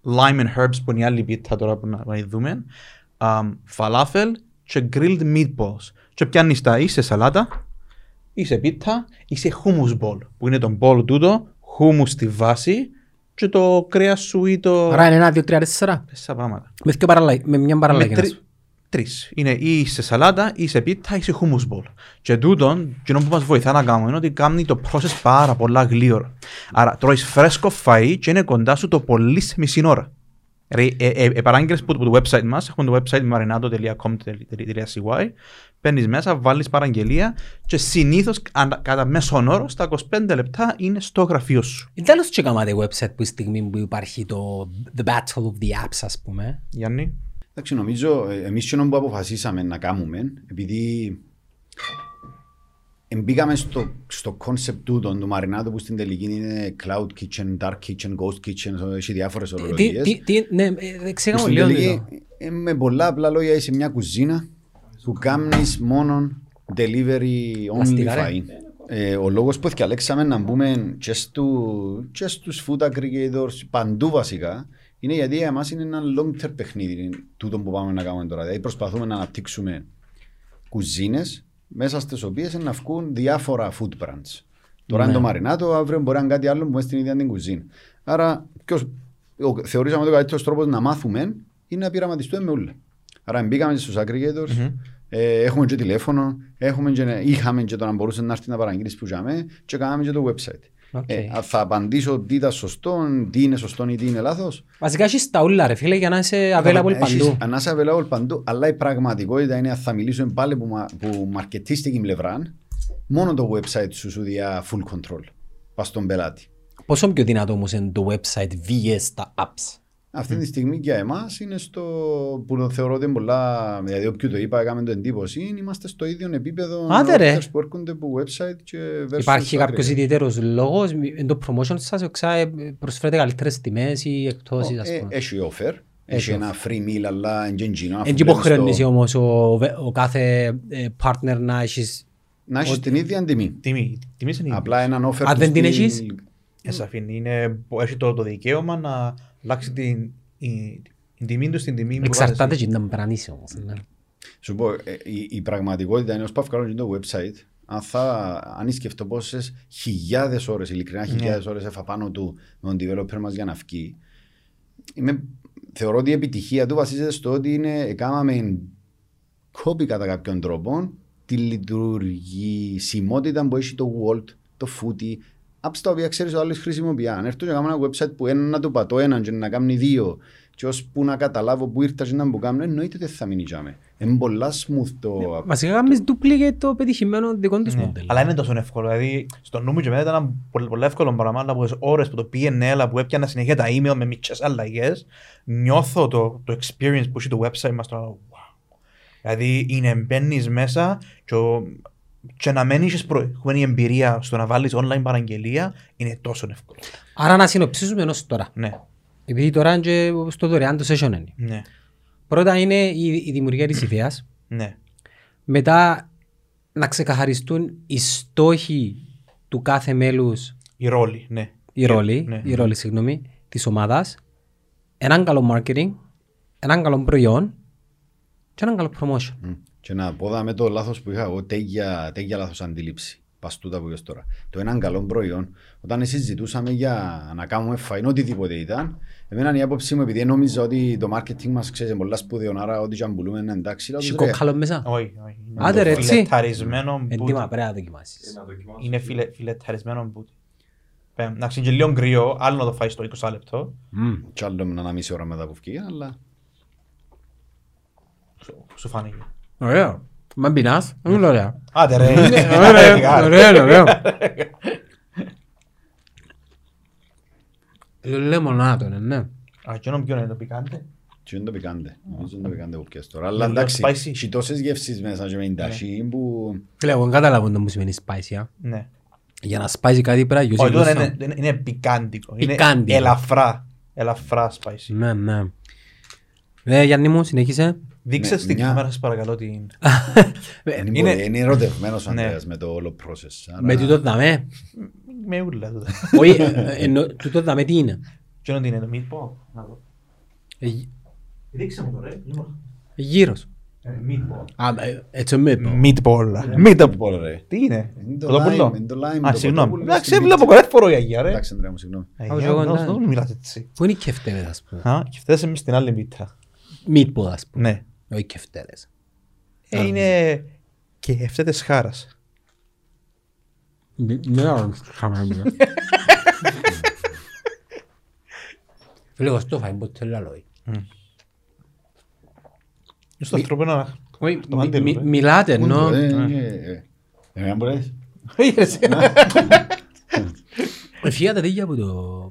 lime and herbs που είναι η άλλη πίτα τώρα που να να δούμε, um, falafel και grilled meatballs. Και πιάνεις τα ή σε σαλάτα, ή σε πίτα, ή σε hummus bowl, που είναι το bowl τούτο, hummus στη βάση και το κρέας σου ή το... Άρα είναι ένα, δύο, τρία, τέσσερα. Τέσσερα πράγματα. Με δυο παραλλα- με μια παραλλαγή. Με να τρι- σου. τρεις. Είναι ή σε σαλάτα, ή σε πίτα, ή σε hummus bowl. Και τούτον, και που μας βοηθά να κάνουμε είναι ότι κάνει το process πάρα πολλά γλύωρα. Άρα τρώεις φρέσκο φαΐ και είναι κοντά σου το πολύ σε μισή ώρα. Ρε, ε, ε, ε, παράγγελες που το website μας, έχουμε το website marinado.com.cy Παίρνεις μέσα, βάλεις παραγγελία και συνήθως ανα- κατά μέσον όρο στα 25 λεπτά είναι στο γραφείο σου. Είναι τέλος και κάνατε website που η στιγμή που υπάρχει το The Battle of the Apps ας πούμε. Γιάννη. Εντάξει, νομίζω ε, εμείς και που αποφασίσαμε να κάνουμε, επειδή μπήκαμε στο, στο concept τούτο του Μαρινάτο που στην τελική είναι cloud kitchen, dark kitchen, ghost kitchen, έχει διάφορες Τι, ορολογίες. τι, τι, ναι, ε, δεν Που ξέραμε στην λίγο τελική, λίγο. ε, με πολλά απλά λόγια είσαι μια κουζίνα που κάνεις μόνο delivery only Πλαστικά, ρε. φαΐ. Ε, ο λόγος που διαλέξαμε να μπούμε και, στου, και στους food aggregators παντού βασικά είναι γιατί για εμάς είναι ένα long term παιχνίδι τούτο που πάμε να κάνουμε τώρα. Δηλαδή προσπαθούμε να αναπτύξουμε κουζίνες μέσα στις οποίες να βγουν διάφορα food brands. Τώρα είναι το μαρινάτο, αύριο μπορεί να είναι κάτι άλλο που είναι στην ίδια την κουζίνα. Άρα ποιος, ο- θεωρήσαμε ότι ο καλύτερος τρόπος να μάθουμε είναι να πειραματιστούμε με όλα. Άρα μπήκαμε στους aggregators, ε, έχουμε και τηλέφωνο, έχουμε και, είχαμε και το να μπορούσε να έρθει να παραγγείλεις που είχαμε και κάναμε και το website. Οκ. Ε, α, θα απαντήσω τι ήταν σωστό, τι είναι σωστό ή τι είναι λάθος. Βασικά έχεις τα ούλα ρε φίλε για να είσαι available Έχεις- παντού. Αν είσαι available παντού, αλλά η πραγματικότητα είναι, αν θα μιλήσουμε πάλι που, μα- που μαρκετίστικη πλευρά, μόνο το website σου σου διά full control. Πας στον πελάτη. Πόσο πιο δυνατό όμως είναι το website vs τα apps. Αυτή τη στιγμή για εμάς είναι στο που το θεωρώ ότι είναι πολλά. Δηλαδή, όποιο το είπα, έκαμε το εντύπωση, είμαστε στο ίδιο επίπεδο Άντε, ρε. offers που έρχονται από website και versus Υπάρχει το κάποιος aggregate. ιδιαίτερος λόγος, εν το promotion σας οξά ε, προσφέρετε καλύτερες τιμές ή εκτόσεις ας Ε, πούμε. Έχει offer, έχει Έχει ένα free meal, αλλά εν τζεντζίνο. αφού Εν μπαίνεις υποχρεώνεις στο- όμως ο, ο κάθε ε, partner να έχεις... Να έχεις την ίδια τιμή. Τιμή. Τιμή είναι η Απλά έναν offer. Αν του δεν την στυλ- έχεις; Εσαφήν. Είναι, έχει το, το δικαίωμα να αλλάξει την, η, την τιμή τους στην τιμή που Εξαρτάται βάζεις. και να περανίσει όμως. ναι. Σου πω, ε, η, η πραγματικότητα είναι ως πάω βγάλω και το website, αν, θα, αν σκεφτώ πόσες χιλιάδες ώρες, ειλικρινά χιλιάδες ώρες έφα πάνω του με τον developer μας για να βγει, είμαι, θεωρώ ότι η επιτυχία του βασίζεται στο ότι είναι, έκαναμε κόπη κατά κάποιον τρόπο τη λειτουργησιμότητα που έχει το Walt, το Footy, apps τα οποία ξέρεις ο άλλος χρησιμοποιεί. Αν έρθω και κάνω ένα website που ένα να το πατώ έναν και να κάνει δύο και ώσπου να καταλάβω που ήρθα και να μου κάνω, εννοείται ότι θα μείνει τζάμε. Είναι πολλά smooth το... Βασικά κάνεις duplicate το πετυχημένο δικό τους Ναι. μοντέλο. Αλλά είναι τόσο εύκολο. Δηλαδή, στο νου μου και μετά ήταν ένα πολύ, πολύ εύκολο πράγμα, αλλά από τις ώρες που το PNL, που έπιανα συνέχεια τα email με μικρές αλλαγές, νιώθω το, το experience που έχει το website μας τώρα. Wow. Δηλαδή, είναι μπαίνεις μέσα και, ο- και να μένεις έχεις προηγούμενη εμπειρία στο να βάλεις online παραγγελία, είναι τόσο εύκολο. Άρα να συνοψίσουμε ενός τώρα. Ναι, Επειδή τώρα είναι και στο δωρεάν το session είναι. ναι, Πρώτα είναι η, η δημιουργία της ιδέας. ναι. Μετά να ξεκαθαριστούν οι στόχοι του κάθε μέλους, Η ρόλη, ναι. η ρόλη, Ναι. η ρόλη συγγνώμη, της ομάδας, έναν καλό marketing, έναν καλό προϊόν και έναν καλό promotion. Μμ. Και να πω δάμε το λάθος που είχα εγώ, τέγια, τέγια λάθος αντίληψη. Παστούτα που είπες τώρα. Το έναν καλό προϊόν, όταν συζητούσαμε για να κάνουμε φαϊν, οτιδήποτε ήταν, εμένα η άποψή μου, επειδή νόμιζα ότι το marketing μας ξέρεις είναι πολλά σπουδαίο, άρα ό,τι και αν πουλούμε είναι εντάξει, λέω, Έχει ρε, κόκκαλο μέσα. Όχι, όχι. Είναι Άντε το ρε, έτσι. φιλεταρισμένο Έντιμα μπούτι. πρέπει να δοκιμάσεις. Είναι φιλε, φιλεταρισμένο μπούτι. Πέ, Να είναι και λίγο κρύο, άλλο να το φάεις στο 20 λεπτό. Μμ. Κι άλλο με ένα μισή ώρα μετά που βγήκε, αλλά Σου- Σου φάνηκε. Ωραίο. Μα πεινάς, είναι ωραία. Άντε ρε. Ωραίο, ωραίο, ωραίο. Το λεμονάτο είναι, ναι. Α, και ποιο είναι το πικάντε; και είναι το πικάντε. Νομίζω είναι το πικάντε που πιες τώρα. Αλλά Είναι εντάξει, λίγο spicy. έχει τόσες γεύσεις μέσα και με την ταχύ που... Φίλε, εγώ δεν καταλαβαίνω το μου σημαίνει spicy, α. Ναι. Για να spicy κάτι πρέπει να γιώσει Όχι, τούτο γλώσσα. είναι, είναι, είναι πικάντικο. Είναι Πικάντικο. ελαφρά. Ελαφρά spicy. Ναι, ναι. Ε, Γιάννη μου, συνέχισε. Δείξε Ναι, στην μια- κάμερα σας παρακαλώ την... Είναι, είναι- είναι ερωτευμένος ο Ναι. Ανδρέας με το όλο process. άρα- Με τούτο δαμέ. Με ούλα τούτα. Όχι, ε, ε, εννο- τούτο δαμέ τι είναι. Και είναι το meatball. Να δω. Ε, γ- Δείξε μου το ρε. Γύρος. Meatball. Α, ε, έτσι με είπα. Meatball. Meatball, Meatball. ρε. Τι είναι; Είναι το Κοτόπουλο. lime, είναι το lime, Α, το συγγνώμη. κοτόπουλο Εντάξει, στη βλέπω meat. κορεύφορο η αγία ρε. Εντάξει, Ανδρέα μου, συγγνώμη. Αγία, Όσο εγώ, δώσ' ναι. δώσ' μου μιλάς έτσι. Πού είναι η κεφτεύεται, ας πούμε. Α, και φτάσαμε στην άλλη μήτρα. Meatball, ας πούμε. Ναι. Όχι και φταίρες. Ε, είναι και ευθέτες χάρας. Ναι, Φίλε, εγώ στο φάει ποτέ λαλόι. Στο ανθρωπίνο Όχι, Το μι- μαντήλο, μι- ε. μιλάτε ενώ... Ε, ε, ε. Εμένα μπορείς. Εφιάτε τέτοια από το...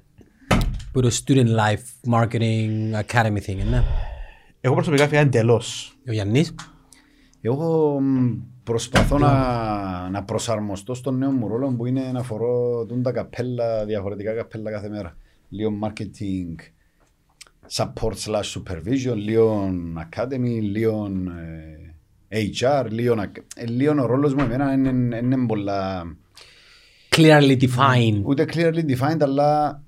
από το Student Life Marketing Academy thing, ναι. Εγώ προσωπικά φύγα εντελώς. Ο Γιάννης; Εγώ μ, προσπαθώ να, να προσαρμοστώ στον νέο μου ρόλο που είναι να φορώ τούν τα καπέλα, διαφορετικά καπέλα κάθε μέρα. Λίγο marketing, support slash supervision, λίγο academy, λίγο ε, HR, λίγο, ac- ε, λίγο ο ρόλος μου εμένα είναι, είναι πολλά, Clearly defined. ούτε clearly defined, αλλά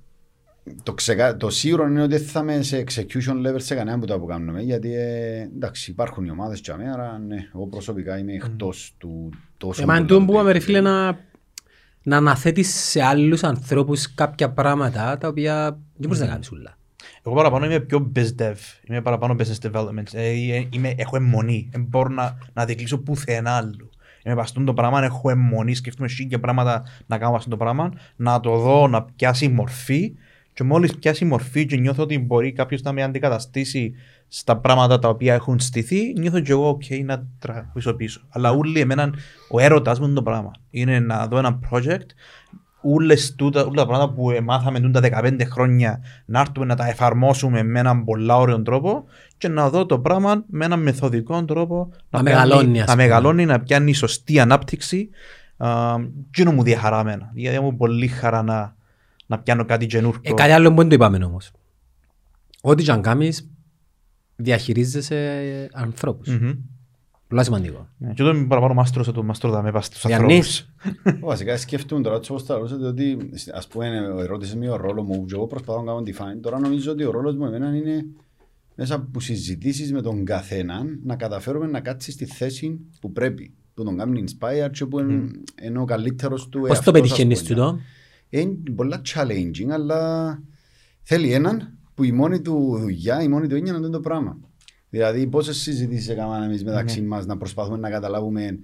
το, ξεκα... το σίγουρο είναι ότι δεν θα είμαι σε execution level σε κανένα που τα που κάνουμε, γιατί ε, εντάξει υπάρχουν οι ομάδες και αμέ, άρα ναι, εγώ προσωπικά είμαι εκτός του τόσο Εμάς πολλά τούτο που είπαμε ρε day-to-day. φίλε να, να αναθέτεις σε άλλους ανθρώπους κάποια πράγματα τα οποία δεν μπορείς να κάνεις ούλα. Εγώ παραπάνω είμαι πιο biz dev, είμαι παραπάνω business development. Ε, ε, είμαι, έχω αιμονή, δεν μπορώ να, να δικλείσω πουθενά άλλου. Είμαι παστούν το πράγμα, έχω αιμονή, σκέφτομαι και πράγματα να κάνω παστούν το πράγμα, να το δω να πιάσει μορφή και μόλις πιάσει μορφή και νιώθω ότι μπορεί κάποιος να με αντικαταστήσει στα πράγματα τα οποία έχουν στηθεί, νιώθω και εγώ ok να τραβήσω πίσω. Αλλά ούλοι εμένα, ο έρωτας μου είναι το πράγμα. Είναι να δω ένα project ούλες τούτα, όλα τα πράγματα που μάθαμε τούτα 15 χρόνια να έρθουμε να τα εφαρμόσουμε με έναν πολλά ωραίο τρόπο και να δω το πράγμα με έναν μεθοδικό τρόπο Να πιάνει- μεγαλώνει, ας να πούμε. μεγαλώνει, να πιάνει σωστή ανάπτυξη Α, και είναι μου διαχαρά εμένα. Γιατί μου πολύ χαρά να, να πιάνω κάτι Ε, καινούργιο. κάτι άλλο που δεν το είπαμε όμως. Ό,τι και αν κάνεις διαχειρίζεσαι ανθρώπους. Μμμ. Πολλά σημαντικό. Ναι, Και εδώ είμαι παραπάνω μάστρος του μάστρο δαμέ πας στους Γιάννης. ανθρώπους. Βασικά σκέφτομαι τώρα έτσι όπως τα ρωτήσατε ότι ας πούμε ερώτησε με ο ρόλος μου και εγώ προσπαθώ να κάνω define. Τώρα νομίζω ότι ο ρόλος μου εμένα είναι μέσα από συζητήσεις με τον καθέναν να καταφέρουμε να κάτσει στη θέση που πρέπει. Που τον κάνει inspire και που είναι, είναι ο καλύτερος του Πώς εαυτός, το ας πετυχαίνεις πούμε. Τούτο. Είναι πολλά challenging, αλλά θέλει έναν που η μόνη του δουλειά, η μόνη του είναι να δει το πράγμα. Δηλαδή, πόσες συζητήσεις έκαναμε εμείς μεταξύ Ναι. μας να προσπαθούμε να καταλάβουμε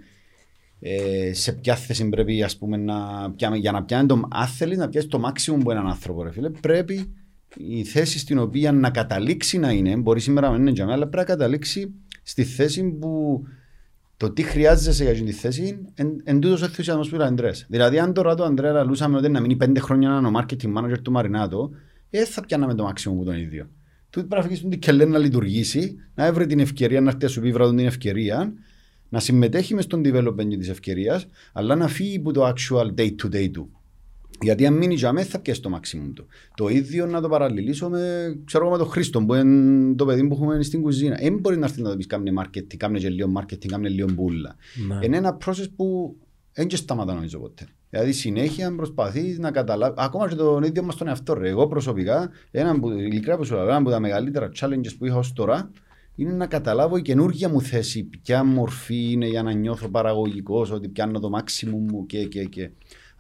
ε, σε ποια θέση πρέπει ας πούμε, να πιάμε. Για να πιάνει το, αν θέλεις να πιάσεις το maximum από έναν άνθρωπο, ρε φίλε, πρέπει η θέση στην οποία να καταλήξει να είναι, μπορεί σήμερα να μην είναι για μένα, αλλά πρέπει να καταλήξει στη θέση που το τι χρειάζεσαι για αυτή τη θέση εν, εν τούτος ο ενθουσιασμός που είπε ο Αντρέας. Δηλαδή αν τώρα το Αντρέα λαλούσαμε ότι να μείνει πέντε χρόνια να είναι ο marketing manager του Μαρινάτο, ε, θα πιάναμε το maximum που τον ίδιο. Τούτο πρέπει να φύγεις την κελέ να λειτουργήσει, να έβρει την ευκαιρία, να έρθει να σου πει βράδυ την ευκαιρία, να συμμετέχει μες στον development της ευκαιρίας, αλλά να φύγει από το actual day to day του. Γιατί αν μείνει για μένα θα πιέσει το maximum του. Το ίδιο να το παραλληλήσω με, ξέρω, εγώ, με τον Χρήστο που είναι το παιδί που έχουμε στην κουζίνα. Δεν μπορεί να έρθει να το πεις κάμνε marketing, κάμνε και λίγο marketing, κάμνε λίγο μπούλα. Ναι. Είναι ένα process που δεν και σταματά νομίζω ποτέ. Δηλαδή συνέχεια προσπαθείς να καταλάβει, ακόμα και τον ίδιο μας τον εαυτό ρε. Εγώ προσωπικά, ένα που, ειλικρινά που σου λέω, ένα από τα μεγαλύτερα challenges που είχα ως τώρα, είναι να καταλάβω η καινούργια μου θέση, ποια μορφή είναι για να νιώθω παραγωγικός, ότι πιάνω το maximum μου και, και, και.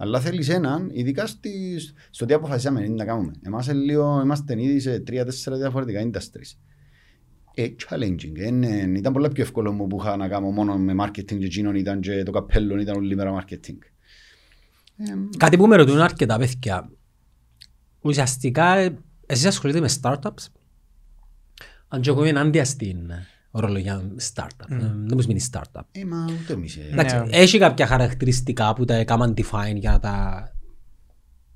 Αλλά θέλεις έναν, ειδικά στις, στο τι αποφασίσαμε να κάνουμε. Εμάς είναι λίγο, είμαστε ήδη σε τρία-τέσσερα διαφορετικά industries. Ε, challenging. Είναι, ήταν πολύ πιο εύκολο μου που είχα να κάνω μόνο με marketing και εκείνον ήταν και το καπέλο ήταν όλη μέρα marketing. Ε, Κάτι που με ρωτούν αρκετά παιδιά. Ουσιαστικά, ε, εσείς ασχολείτε με startups; Αν και εγώ είμαι ενάντια στην ορολογία startup. Ε, Δεν μου σημαίνει startup. ε, μα ούτε εμείς. ε. Εντάξει, Ναι. έχει κάποια χαρακτηριστικά που τα έκαναν define για να τα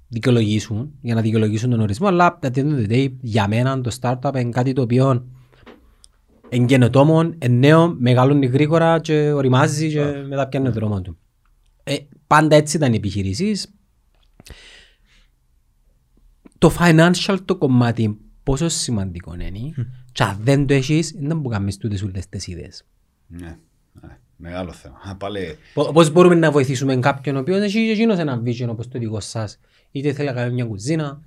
δικαιολογήσουν, για να δικαιολογήσουν τον ορισμό, αλλά at the end of the day, για μένα το startup είναι κάτι το οποίο είναι καινοτόμο, είναι νέο, μεγαλώνει γρήγορα και οριμάζει και μετά πιάνει τον δρόμο του. Ε, πάντα έτσι ήταν οι επιχειρήσεις. Το financial το κομμάτι πόσο σημαντικό είναι και αν δεν το έχεις, δεν μπορεί να κάνεις τούτες όλες τις ιδέες. Ναι, ναι, μεγάλο θέμα. Α, Πάλι, Πο- Πώς μπορούμε να βοηθήσουμε κάποιον ο οποίος έχει και εκείνος ένα vision όπως το δικό σας. Είτε θέλει να κάνει μια κουζίνα,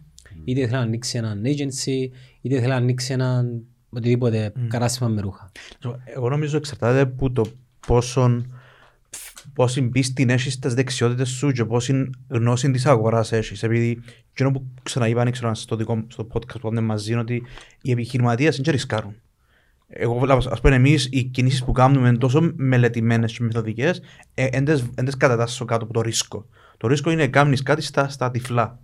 είτε θέλει να ανοίξει έναν agency, είτε θέλει να ανοίξει έναν οτιδήποτε κατάστημα με ρούχα. Εγώ νομίζω εξαρτάται από το πόσον πόση πίστη έχεις στις δεξιότητες σου και πόση γνώση της αγοράς έχεις. Επειδή εκείνο που ξαναείπα, δεν ξέρω αν στο, δικό, στο podcast που κάνουμε μαζί, είναι ότι οι επιχειρηματίες δεν και ρισκάρουν. εγώ, ας πούμε, εμείς οι κινήσεις που κάνουμε είναι τόσο μελετημένες και μεθοδικές, δεν τις κατατάσσω κάτω από το ρίσκο. Το ρίσκο είναι να κάνεις κάτι στα, στα τυφλά.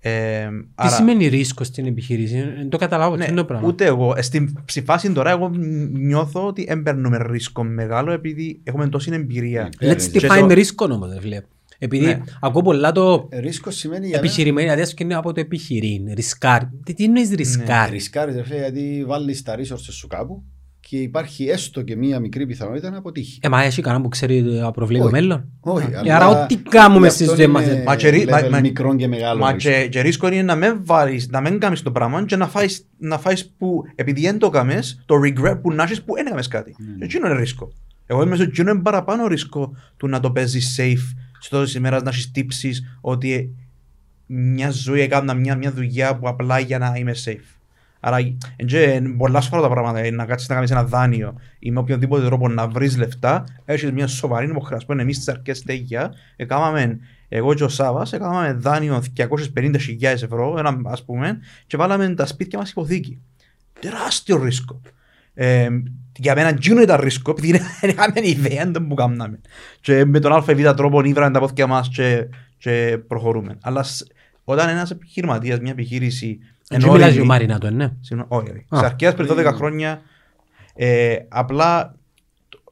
Ε, Τι άρα- σημαίνει ρίσκο στην επιχείρηση, δεν το καταλάβω, τι ναι, είναι το πράγμα. ούτε εγώ. Ε, Στην στη φάση τώρα εγώ νιώθω ότι δεν παίρνουμε ρίσκο μεγάλο επειδή έχουμε τόση εμπειρία. Ναι. Let's Και define το- ρίσκο όμως, ρε φίλε. Επειδή Ναι. ακούω πολλά το Ε, Ρίσκο σημαίνει για μένα. επιχειρημένη αδέσιο είναι από το επιχειρήν, ρισκάρ. Τι, τι εννοείς ρισκάρ. Ρισκάρεις ρε φίλε γιατί βάλεις τα resources σου κάπου και υπάρχει έστω και μία μικρή πιθανότητα να αποτύχει. Ε, μα έχει κανένα που ξέρει το προβλέπει το Όχι. μέλλον. Όχι, Ε, άρα ό,τι κάνουμε γι' στις αυτό ζωές είναι μας. Μα και ρι- μα- level μα- μικρό και μεγάλο Μα ρίσκο. και, και ρίσκο είναι να μην βάλεις, να μην κάνεις το πράγμα και να φάεις, να φάεις που, επειδή δεν το κάνεις, το regret που να έχεις που δεν έκαμες κάτι. Ναι. Και εκείνο είναι ρίσκο. Εγώ είμαι στο εκείνο είναι παραπάνω ρίσκο του να το παίζεις safe στο τέλος της ημέρας να έχεις τύψεις ότι μια ζωή έκανα μια, μια δουλειά που απλά για να είμαι safe. Άρα είναι πολλά σοβαρά τα πράγματα. ε, Να κάτσεις να κάνεις ένα δάνειο ή με οποιοδήποτε τρόπο να βρεις λεφτά, έχεις μια σοβαρή υποχρέωση. Εμείς στις αρχές στέγια, έκαναμε, εγώ και ο Σάβας, έκαναμε δάνειο 250.000 ευρώ, ένα, ας πούμε, και βάλαμε τα σπίτια μας υποθήκη. Τεράστιο ρίσκο. Ε, για μένα γίνο ήταν ρίσκο, επειδή δεν είχαμε ιδέα δεν που κάναμε. Και με τον ΑΒ τρόπο ήβραμε τα πόθηκια μας και, και προχωρούμε. Αλλά σ- όταν ένας επιχειρηματίας, μια επιχείρηση... Δεν ενώ μιλάς ήδη- για ο Μαρίνα το, ναι. Συγγνώμη, όχι. όχι. Α. Σε αρχές πριν 12 χρόνια, ε, απλά το-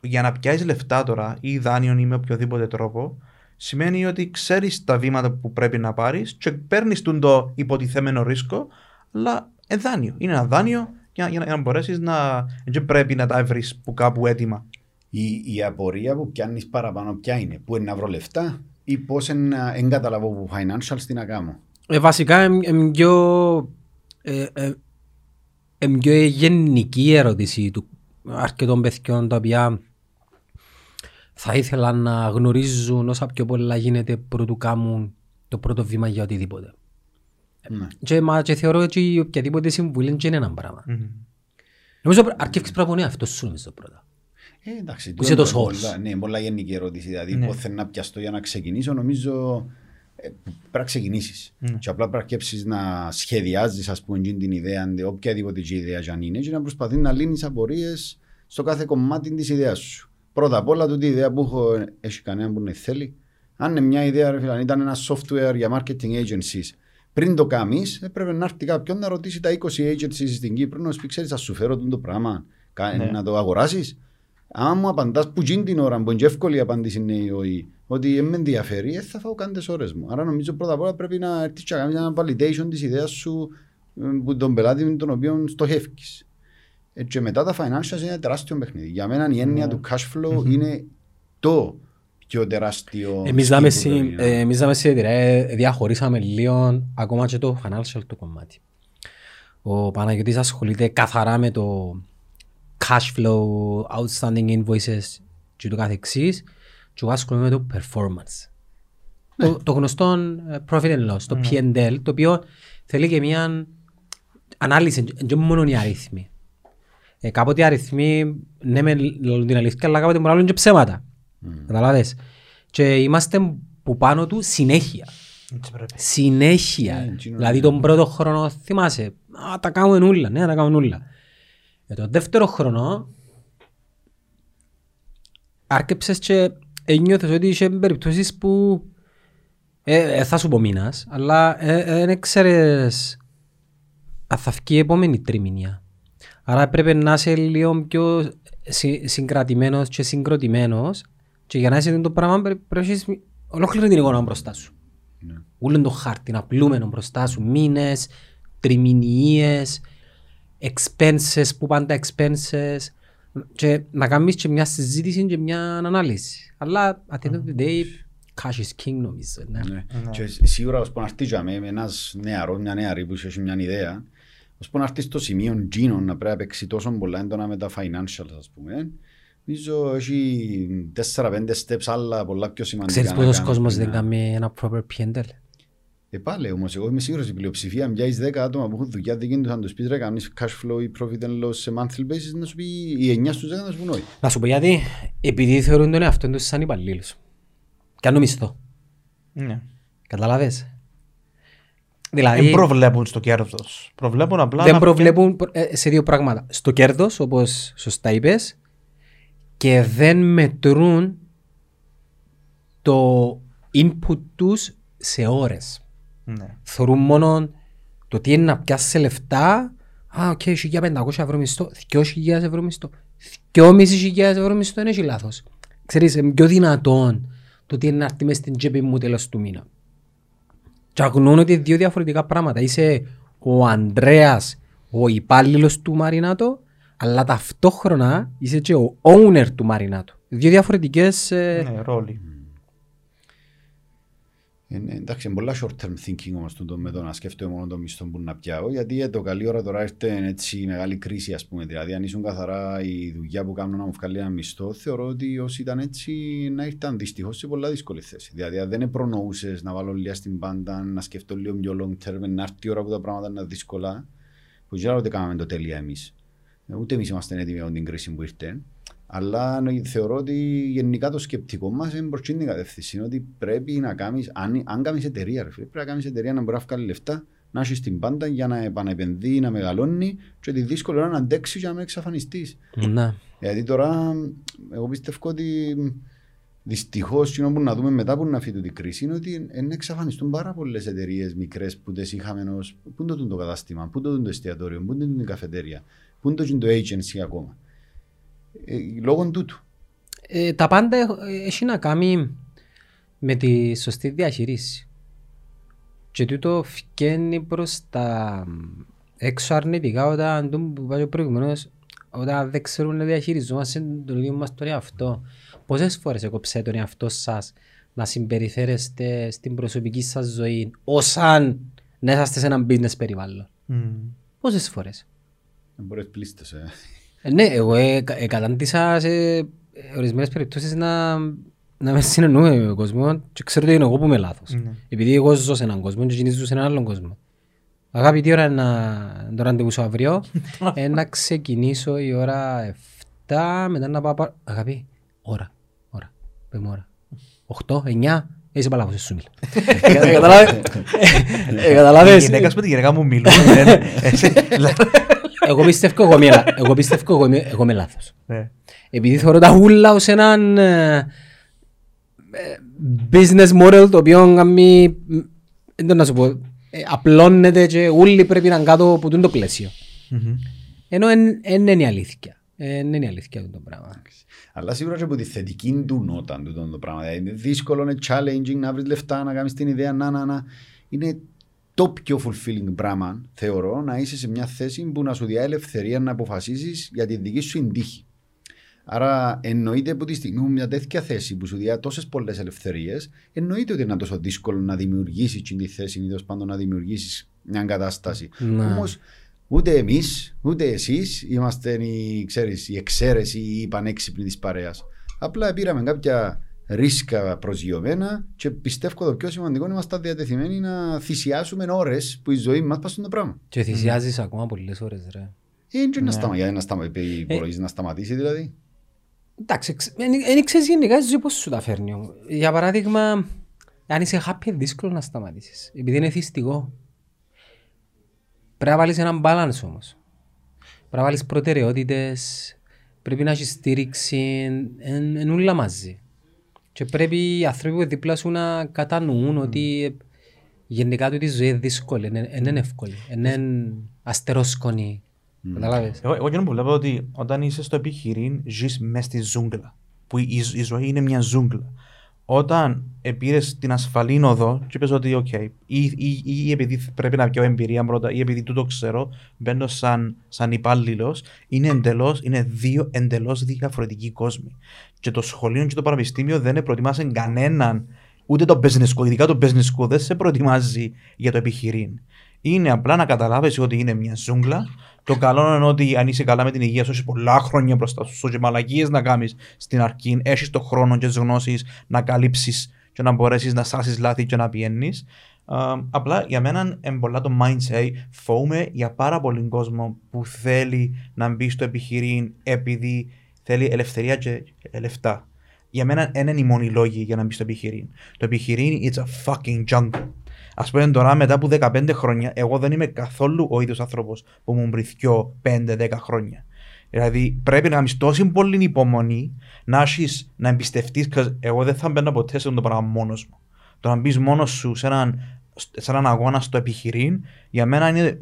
για να πιάσεις λεφτά τώρα ή δάνειο ή με οποιοδήποτε τρόπο, σημαίνει ότι ξέρεις τα βήματα που πρέπει να πάρεις και παίρνεις τον το υποτιθέμενο ρίσκο, αλλά ε, δάνειο. Είναι ένα δάνειο για, για, να- για να μπορέσεις να... Δεν πρέπει να τα βρεις που κάπου έτοιμα. Η, η απορία που πιάνεις παραπάνω ποια είναι, που είναι να βρω λεφτά ή πώς εν καταλαβώ που financials τι να κάνω. Ε, βασικά είναι πιο, ε, ε, εμ πιο γενική ερώτηση του αρκετών παιδιών τα οποία θα ήθελαν να γνωρίζουν όσα πιο πολλά γίνεται πρωτού κάνουν το πρώτο βήμα για οτιδήποτε. Ναι. Και, μα, και θεωρώ ότι οποιαδήποτε συμβουλή και είναι ένα πράγμα. Νομίζω πρέ- αρκεύεις πρέπει να είναι αυτός σου νομίζω πρώτα. Ε, εντάξει, Που είσαι τούτο το είναι source. πολλά- Ναι, πολλά γενική ερώτηση. Δηλαδή, Ναι. πώς θέλω να πιαστώ για να ξεκινήσω, νομίζω ε, πρέπει να ξεκινήσεις. Ναι. Και απλά πρέπει να αρκέψεις να σχεδιάζεις, ας πούμε, εκείνη την ιδέα, αντε- οποιαδήποτε και ιδέα και αν είναι, και να προσπαθεί να λύνεις απορίες στο κάθε κομμάτι της ιδέας σου. Πρώτα απ' όλα, τούτη η ιδέα που έχω, ε, έχει κανένα που δεν θέλει. Αν είναι μια ιδέα, ρε φίλε, αν ήταν ένα software για marketing agencies, πριν το κάνεις, έπρεπε να έρθει κάποιον να ρωτήσει τα 20 agencies στην Κύπρο να σου πει: Ξέρεις, θα σου φέρω τούτο το πράγμα, κα- Ναι. να το αγοράσεις. Αν μου απαντάς που γίνει την ώρα, που είναι και εύκολη η απάντηση είναι η όχι, ότι δεν με ενδιαφέρει, δεν θα φάω καν τι ώρες μου. Άρα νομίζω πρώτα απ' όλα πρέπει να έρθεις και να κάνεις ένα validation της ιδέας σου ε, που τον πελάτη με τον οποίο στοχεύει. Ε, και μετά τα financials είναι ένα τεράστιο παιχνίδι. Για μένα η έννοια του cash flow είναι το πιο τεράστιο. Εμείς skill δάμε που στη- πρέπει να- ε, εμείς δάμε στη εταιρεία, ε, διαχωρίσαμε λίγο ακόμα και το financial το κομμάτι. Ο Παναγιώτης ασχολείται καθαρά με το cash flow, outstanding invoices και το καθεξής και εγώ ασχολούμαι με το performance. Το, το γνωστό ε, profit and loss, το P&L, το οποίο θέλει και μια ανάλυση, δεν μόνο οι αριθμοί. Ε, κάποτε οι αριθμοί, ναι με λαλούν την αλήθεια, αλλά κάποτε μπορούν να λαλούν και ψέματα. Καταλάβες; Και είμαστε που πάνω του συνέχεια. Έτσι πρέπει. Συνέχεια. Ναι, εκείνο δηλαδή είναι. τον πρώτο χρόνο θυμάσαι, α, τα κάνουμε όλα, ναι, τα κάνουμε όλα. Ε, τον δεύτερο χρόνο άρκεψες και ένιωθες ότι είχε περιπτώσεις που ε, ε, θα σου πω μήνας, αλλά δεν ε, ξέρεις αν θα βγει η επόμενη τριμηνία. Άρα πρέπει να είσαι λίγο πιο συ, συγκρατημένος και συγκροτημένος και για να είσαι το πράγμα πρέπει πρέπει να έχεις ολόκληρη την εικόνα μπροστά σου. Ναι. Ούλον το χάρτη, να πλούμενο μπροστά σου, μήνες, τριμηνίες, expenses, που πάνε τα expenses και να κάνεις και μια συζήτηση και μια ανάλυση. Αλλά at the end of the day, cash is king νομίζω. Ναι. Ναι. Και σίγουρα ώσπου να έρθει για με ένας νεαρός, μια νεαρή που έχει μια ιδέα, ώσπου να έρθει στο σημείο Gino να πρέπει να παίξει τόσο πολλά έντονα με τα financials, ας πούμε, νομίζω έχει 4-5 steps άλλα πολλά πιο σημαντικά. Ξέρεις να πόσος κάνεις κόσμος πριν δεν να- κάνει ένα proper P&L. Ε, πάλι όμως, εγώ είμαι σίγουρος η πλειοψηφία μοιάζει 10 άτομα που έχουν δουλειά δική τους, αν τους πεις ρε κάνεις cash flow ή profit and loss σε monthly basis, να σου πει οι 9 στους 10 να σου πούν όχι. Να σου πω γιατί, επειδή θεωρούν τον εαυτό τους σαν υπαλλήλους. Κάνω μισθό. Ναι. Καταλάβες. Δηλαδή, Δεν προβλέπουν στο κέρδος. Προβλέπουν απλά δεν να προβλέπουν ε, σε δύο πράγματα. Στο κέρδος, όπως σωστά είπες, και δεν μετρούν το input τους σε ώρες. Ναι. Θεωρούν μόνο το τι είναι να πιάσει λεφτά. Α, οκ, okay, 1500 ευρώ μισθό, 2000 ευρώ μισθό, 2500 ευρώ μισθό δεν έχει λάθος. Ξέρεις, είναι πιο δυνατόν το τι είναι να έρθει μες στην τσέπη μου τέλος του μήνα. Και αγνοούν ότι είναι δύο διαφορετικά πράγματα. Είσαι ο Ανδρέας, ο υπάλληλος του Μαρινάτο, αλλά ταυτόχρονα είσαι και ο owner του Μαρινάτο. Δύο διαφορετικές... ε, Ναι, ρόλοι. Ε, ναι, εντάξει, είναι πολλά short term thinking όμως τούτο με το να σκέφτομαι μόνο το μισθό που να πιάω γιατί ε, το καλή ώρα τώρα ήρθε έτσι η μεγάλη κρίση ας πούμε. Δηλαδή αν ήσουν καθαρά η δουλειά που κάνω να μου βγάλει ένα μισθό θεωρώ ότι όσοι ήταν έτσι να ήρθαν δυστυχώς σε πολλά δύσκολη θέση. Δηλαδή αν δεν προνοούσες να βάλω λίγα στην πάντα να σκεφτώ λίγο πιο long term να έρθει η ώρα που τα πράγματα είναι δύσκολα που δεν ούτε κάναμε το τέλεια εμείς. Ε, ούτε εμείς είμαστε έτοιμοι από την κρίση που ήρθε αλλά νο- θεωρώ ότι γενικά το σκεπτικό μας είναι προς την κατεύθυνση. Είναι ότι πρέπει να κάνει, αν, αν κάνεις εταιρεία, ρε φίλε, πρέπει να κάνεις εταιρεία να μπορείς να βγάλεις λεφτά, να έχεις την πάντα για να επανεπενδύει, να μεγαλώνει και τη δύσκολη ώρα να αντέξεις για να μην εξαφανιστείς. Να. Γιατί τώρα, εγώ πιστεύω ότι δυστυχώς που να δούμε μετά που να φύγει την κρίση είναι ότι εν εξαφανιστούν πάρα πολλές εταιρείες μικρές που τι είχαμε ω. Πού είναι το, το κατάστημα, πού είναι το, το εστιατόριο, πού είναι η καφετέρια, πού είναι το, το agency ακόμα. Ε, λόγω τούτου. Ε, τα πάντα έχ- ε, έχει να κάνει με τη σωστή διαχείριση. Και τούτο φκένει προς τα έξω αρνητικά όταν το που είπα και προηγουμένως όταν δεν ξέρουν να διαχειριζόμαστε τον ίδιο μας τον εαυτό. Πόσες φορές έκοψε τον εαυτό σας να συμπεριφέρεστε στην προσωπική σας ζωή ως αν να είσαστε σε ένα business περιβάλλον; Μμμ. Πόσες φορές; Δεν μπορείς να πλήστες, ε. Ε, Ναι, εγώ ε, κα- ε, κατάντησα σε ε, ορισμένες περιπτώσεις να, να με συνεννοούμε με τον κόσμο και ξέρω ότι είναι εγώ που είμαι λάθος. Ναι. Επειδή εγώ ζω σε έναν κόσμο και εκείνοι ζουν σε έναν άλλον κόσμο. Αγάπη, τι ώρα είναι να το ραντεβού σου αύριο; ε, να ξεκινήσω η ώρα 7, μετά να πάω... πα- Αγάπη, ώρα, ώρα, πες μου ώρα. 8, 9, είσαι παλάβος, εσύ σου μιλά. Ε, καταλάβες. Ε, Η Καταλάβες. γυναίκα σου με τη γυναίκα μου μιλούν. δεν- έτσι, Εγώ πιστεύω εγώ είμαι λα- εγώ πιστεύω εγώ είμαι- εγώ είμαι λάθος. ναι. Επειδή θεωρώ τα ούλα ως έναν ε, ε, business model το οποίο κάνει, μ, δεν το να σου πω, ε, απλώνεται και όλοι πρέπει να είναι κάτω από τούτο το πλαίσιο. Μμμ. Ενώ δεν είναι η αλήθεια. Δεν είναι η αλήθεια αυτό το πράγμα. Αλλά σίγουρα και από τη θετική του νότα του το πράγμα. Δηλαδή, είναι δύσκολο, είναι challenging να βρεις λεφτά, να κάνεις την ιδέα, να, να, να. Είναι το πιο fulfilling πράγμα, θεωρώ, να είσαι σε μια θέση που να σου διά ελευθερία να αποφασίσεις για τη δική σου τύχη. Άρα εννοείται από τη στιγμή που μια τέτοια θέση που σου διά τόσες πολλές ελευθερίες, εννοείται ότι είναι τόσο δύσκολο να δημιουργήσεις τη θέση ή τέλος πάντων να δημιουργήσεις μια κατάσταση. Ναι. Όμως ούτε εμείς, ούτε εσείς είμαστε η, ξέρεις, η εξαίρεση ή η πανέξυπνη της παρέας. Απλά πήραμε κάποια ρίσκα προσγειωμένα και πιστεύω το πιο σημαντικό είναι είμαστε διατεθειμένοι να θυσιάσουμε ώρες που η ζωή μας πάσουν το πράγμα. Και θυσιάζεις ακόμα πολλές ώρες ρε. Ε, και να σταματήσει, να, σταμα, υπολογίζεις να σταματήσει δηλαδή. Εντάξει, δεν ξέρεις γενικά η ζωή πώς σου τα φέρνει. όμως. Για παράδειγμα, αν είσαι happy είναι δύσκολο να σταματήσεις. Επειδή είναι θυστικό. Πρέπει να βάλεις έναν balance όμως. Πρέπει να βάλεις προτεραιότητες. Πρέπει να έχεις στήριξη. Εν, εν ούλα μαζί. Και πρέπει οι άνθρωποι που δίπλα σου να κατανοούν ότι γενικά του τη ζωή είναι δύσκολη. Δεν είναι εύκολη. Είναι αστερόσκονη. Καταλάβες; Εγώ, εγώ εκείνο που βλέπω ότι όταν είσαι στο επιχειρήν, ζεις μέσα στη ζούγκλα. Που η, η ζωή είναι μια ζούγκλα. Όταν πήρε την ασφαλή οδό και είπες ότι, οκ, ή, ή, ή επειδή πρέπει να πιάω εμπειρία πρώτα, ή επειδή τούτο ξέρω, μπαίνω σαν, σαν υπάλληλος, είναι εντελώς, είναι δύο εντελώς διαφορετικοί κόσμοι. Και το σχολείο και το πανεπιστήμιο δεν προετοιμάσαν κανέναν, ούτε το business school, ειδικά το business school δεν σε προετοιμάζει για το επιχειρήν. Είναι απλά να καταλάβεις ότι είναι μια ζούγκλα. Το καλό είναι ότι αν είσαι καλά με την υγεία σου, έχεις πολλά χρόνια μπροστά σου και μαλακίες να κάνεις στην αρχή, έχεις το χρόνο και τις γνώσεις να καλύψεις και να μπορέσεις να σάσεις λάθη και να πιένεις. απλά για μένα είναι πολλά το mindset. Φοβούμαι για πάρα πολύ κόσμο που θέλει να μπει στο επιχειρήν επειδή θέλει ελευθερία και και λεφτά. Για μένα δεν είναι οι μόνοι λόγοι για να μπει στο επιχειρήν. Το επιχειρήν it's a fucking jungle. Ας πούμε τώρα μετά από 15 χρόνια, εγώ δεν είμαι καθόλου ο ίδιος άνθρωπος που ήμουν πριν 5-10 χρόνια. Δηλαδή πρέπει να έχεις τόση πολύ υπομονή να έχεις, να εμπιστευτείς, εγώ δεν θα μπαίνω ποτέ σε αυτό το πράγμα μόνος μου. Το να μπεις μόνος σου σε έναν, σε έναν αγώνα στο επιχειρήν, για μένα είναι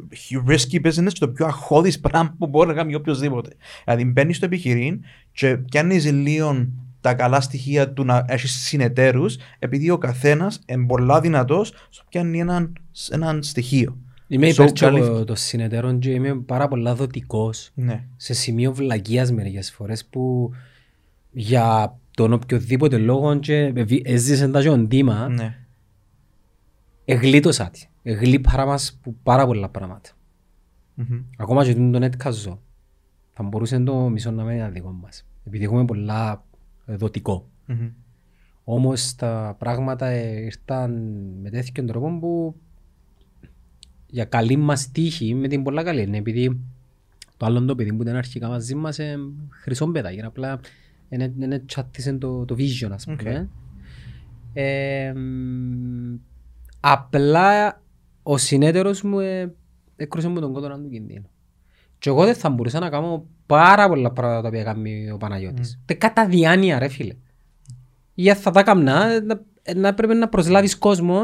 risky business και το πιο αχώδης πράγμα που μπορεί να κάνει οποιοδήποτε. Δηλαδή μπαίνεις στο επιχειρήν και πιάνεις λίγο τα καλά στοιχεία του να έχεις συνεταίρους, επειδή ο καθένας είναι πολλά δυνατός στο πιάνει έναν, έναν στοιχείο. Είμαι So, υπέρ καλή- των συνεταίρων και είμαι πάρα πολλά δοτικός Ναι. σε σημείο βλακείας μερικές φορές που για τον οποιοδήποτε λόγο και βι- έζησε τα και ο Ντίμα, ναι. εγλίτωσα τη. Εγλίπαρα μας που πάρα πολλά πράγματα. Μμμ. Ακόμα και τον έτκαζω. Θα μπορούσε το μισό να μην είναι δικό μας. Επειδή έχουμε πολλά ε, δοτικό. Μμμ. Όμως τα πράγματα ε, ήρθαν με τέτοιον τρόπο που για καλή μας τύχη, με την πολλά καλή είναι, επειδή το άλλο το παιδί που ήταν αρχικά μαζί μας ε, χρυσό παιδάκι, απλά είναι, είναι τσάτισε το, το vision ας πούμε. Ε, μ, απλά ο συνέτερος μου ε, έκρουσε μου τον κόδωνα του κινδύνου. Και εγώ δεν θα μπορούσα να κάνω πάρα πολλά πράγματα τα οποία κάνει ο Παναγιώτης. Mm. Κατά διάνοια ρε φίλε. Για θα τα καμνά, να, να πρέπει να προσλάβεις κόσμο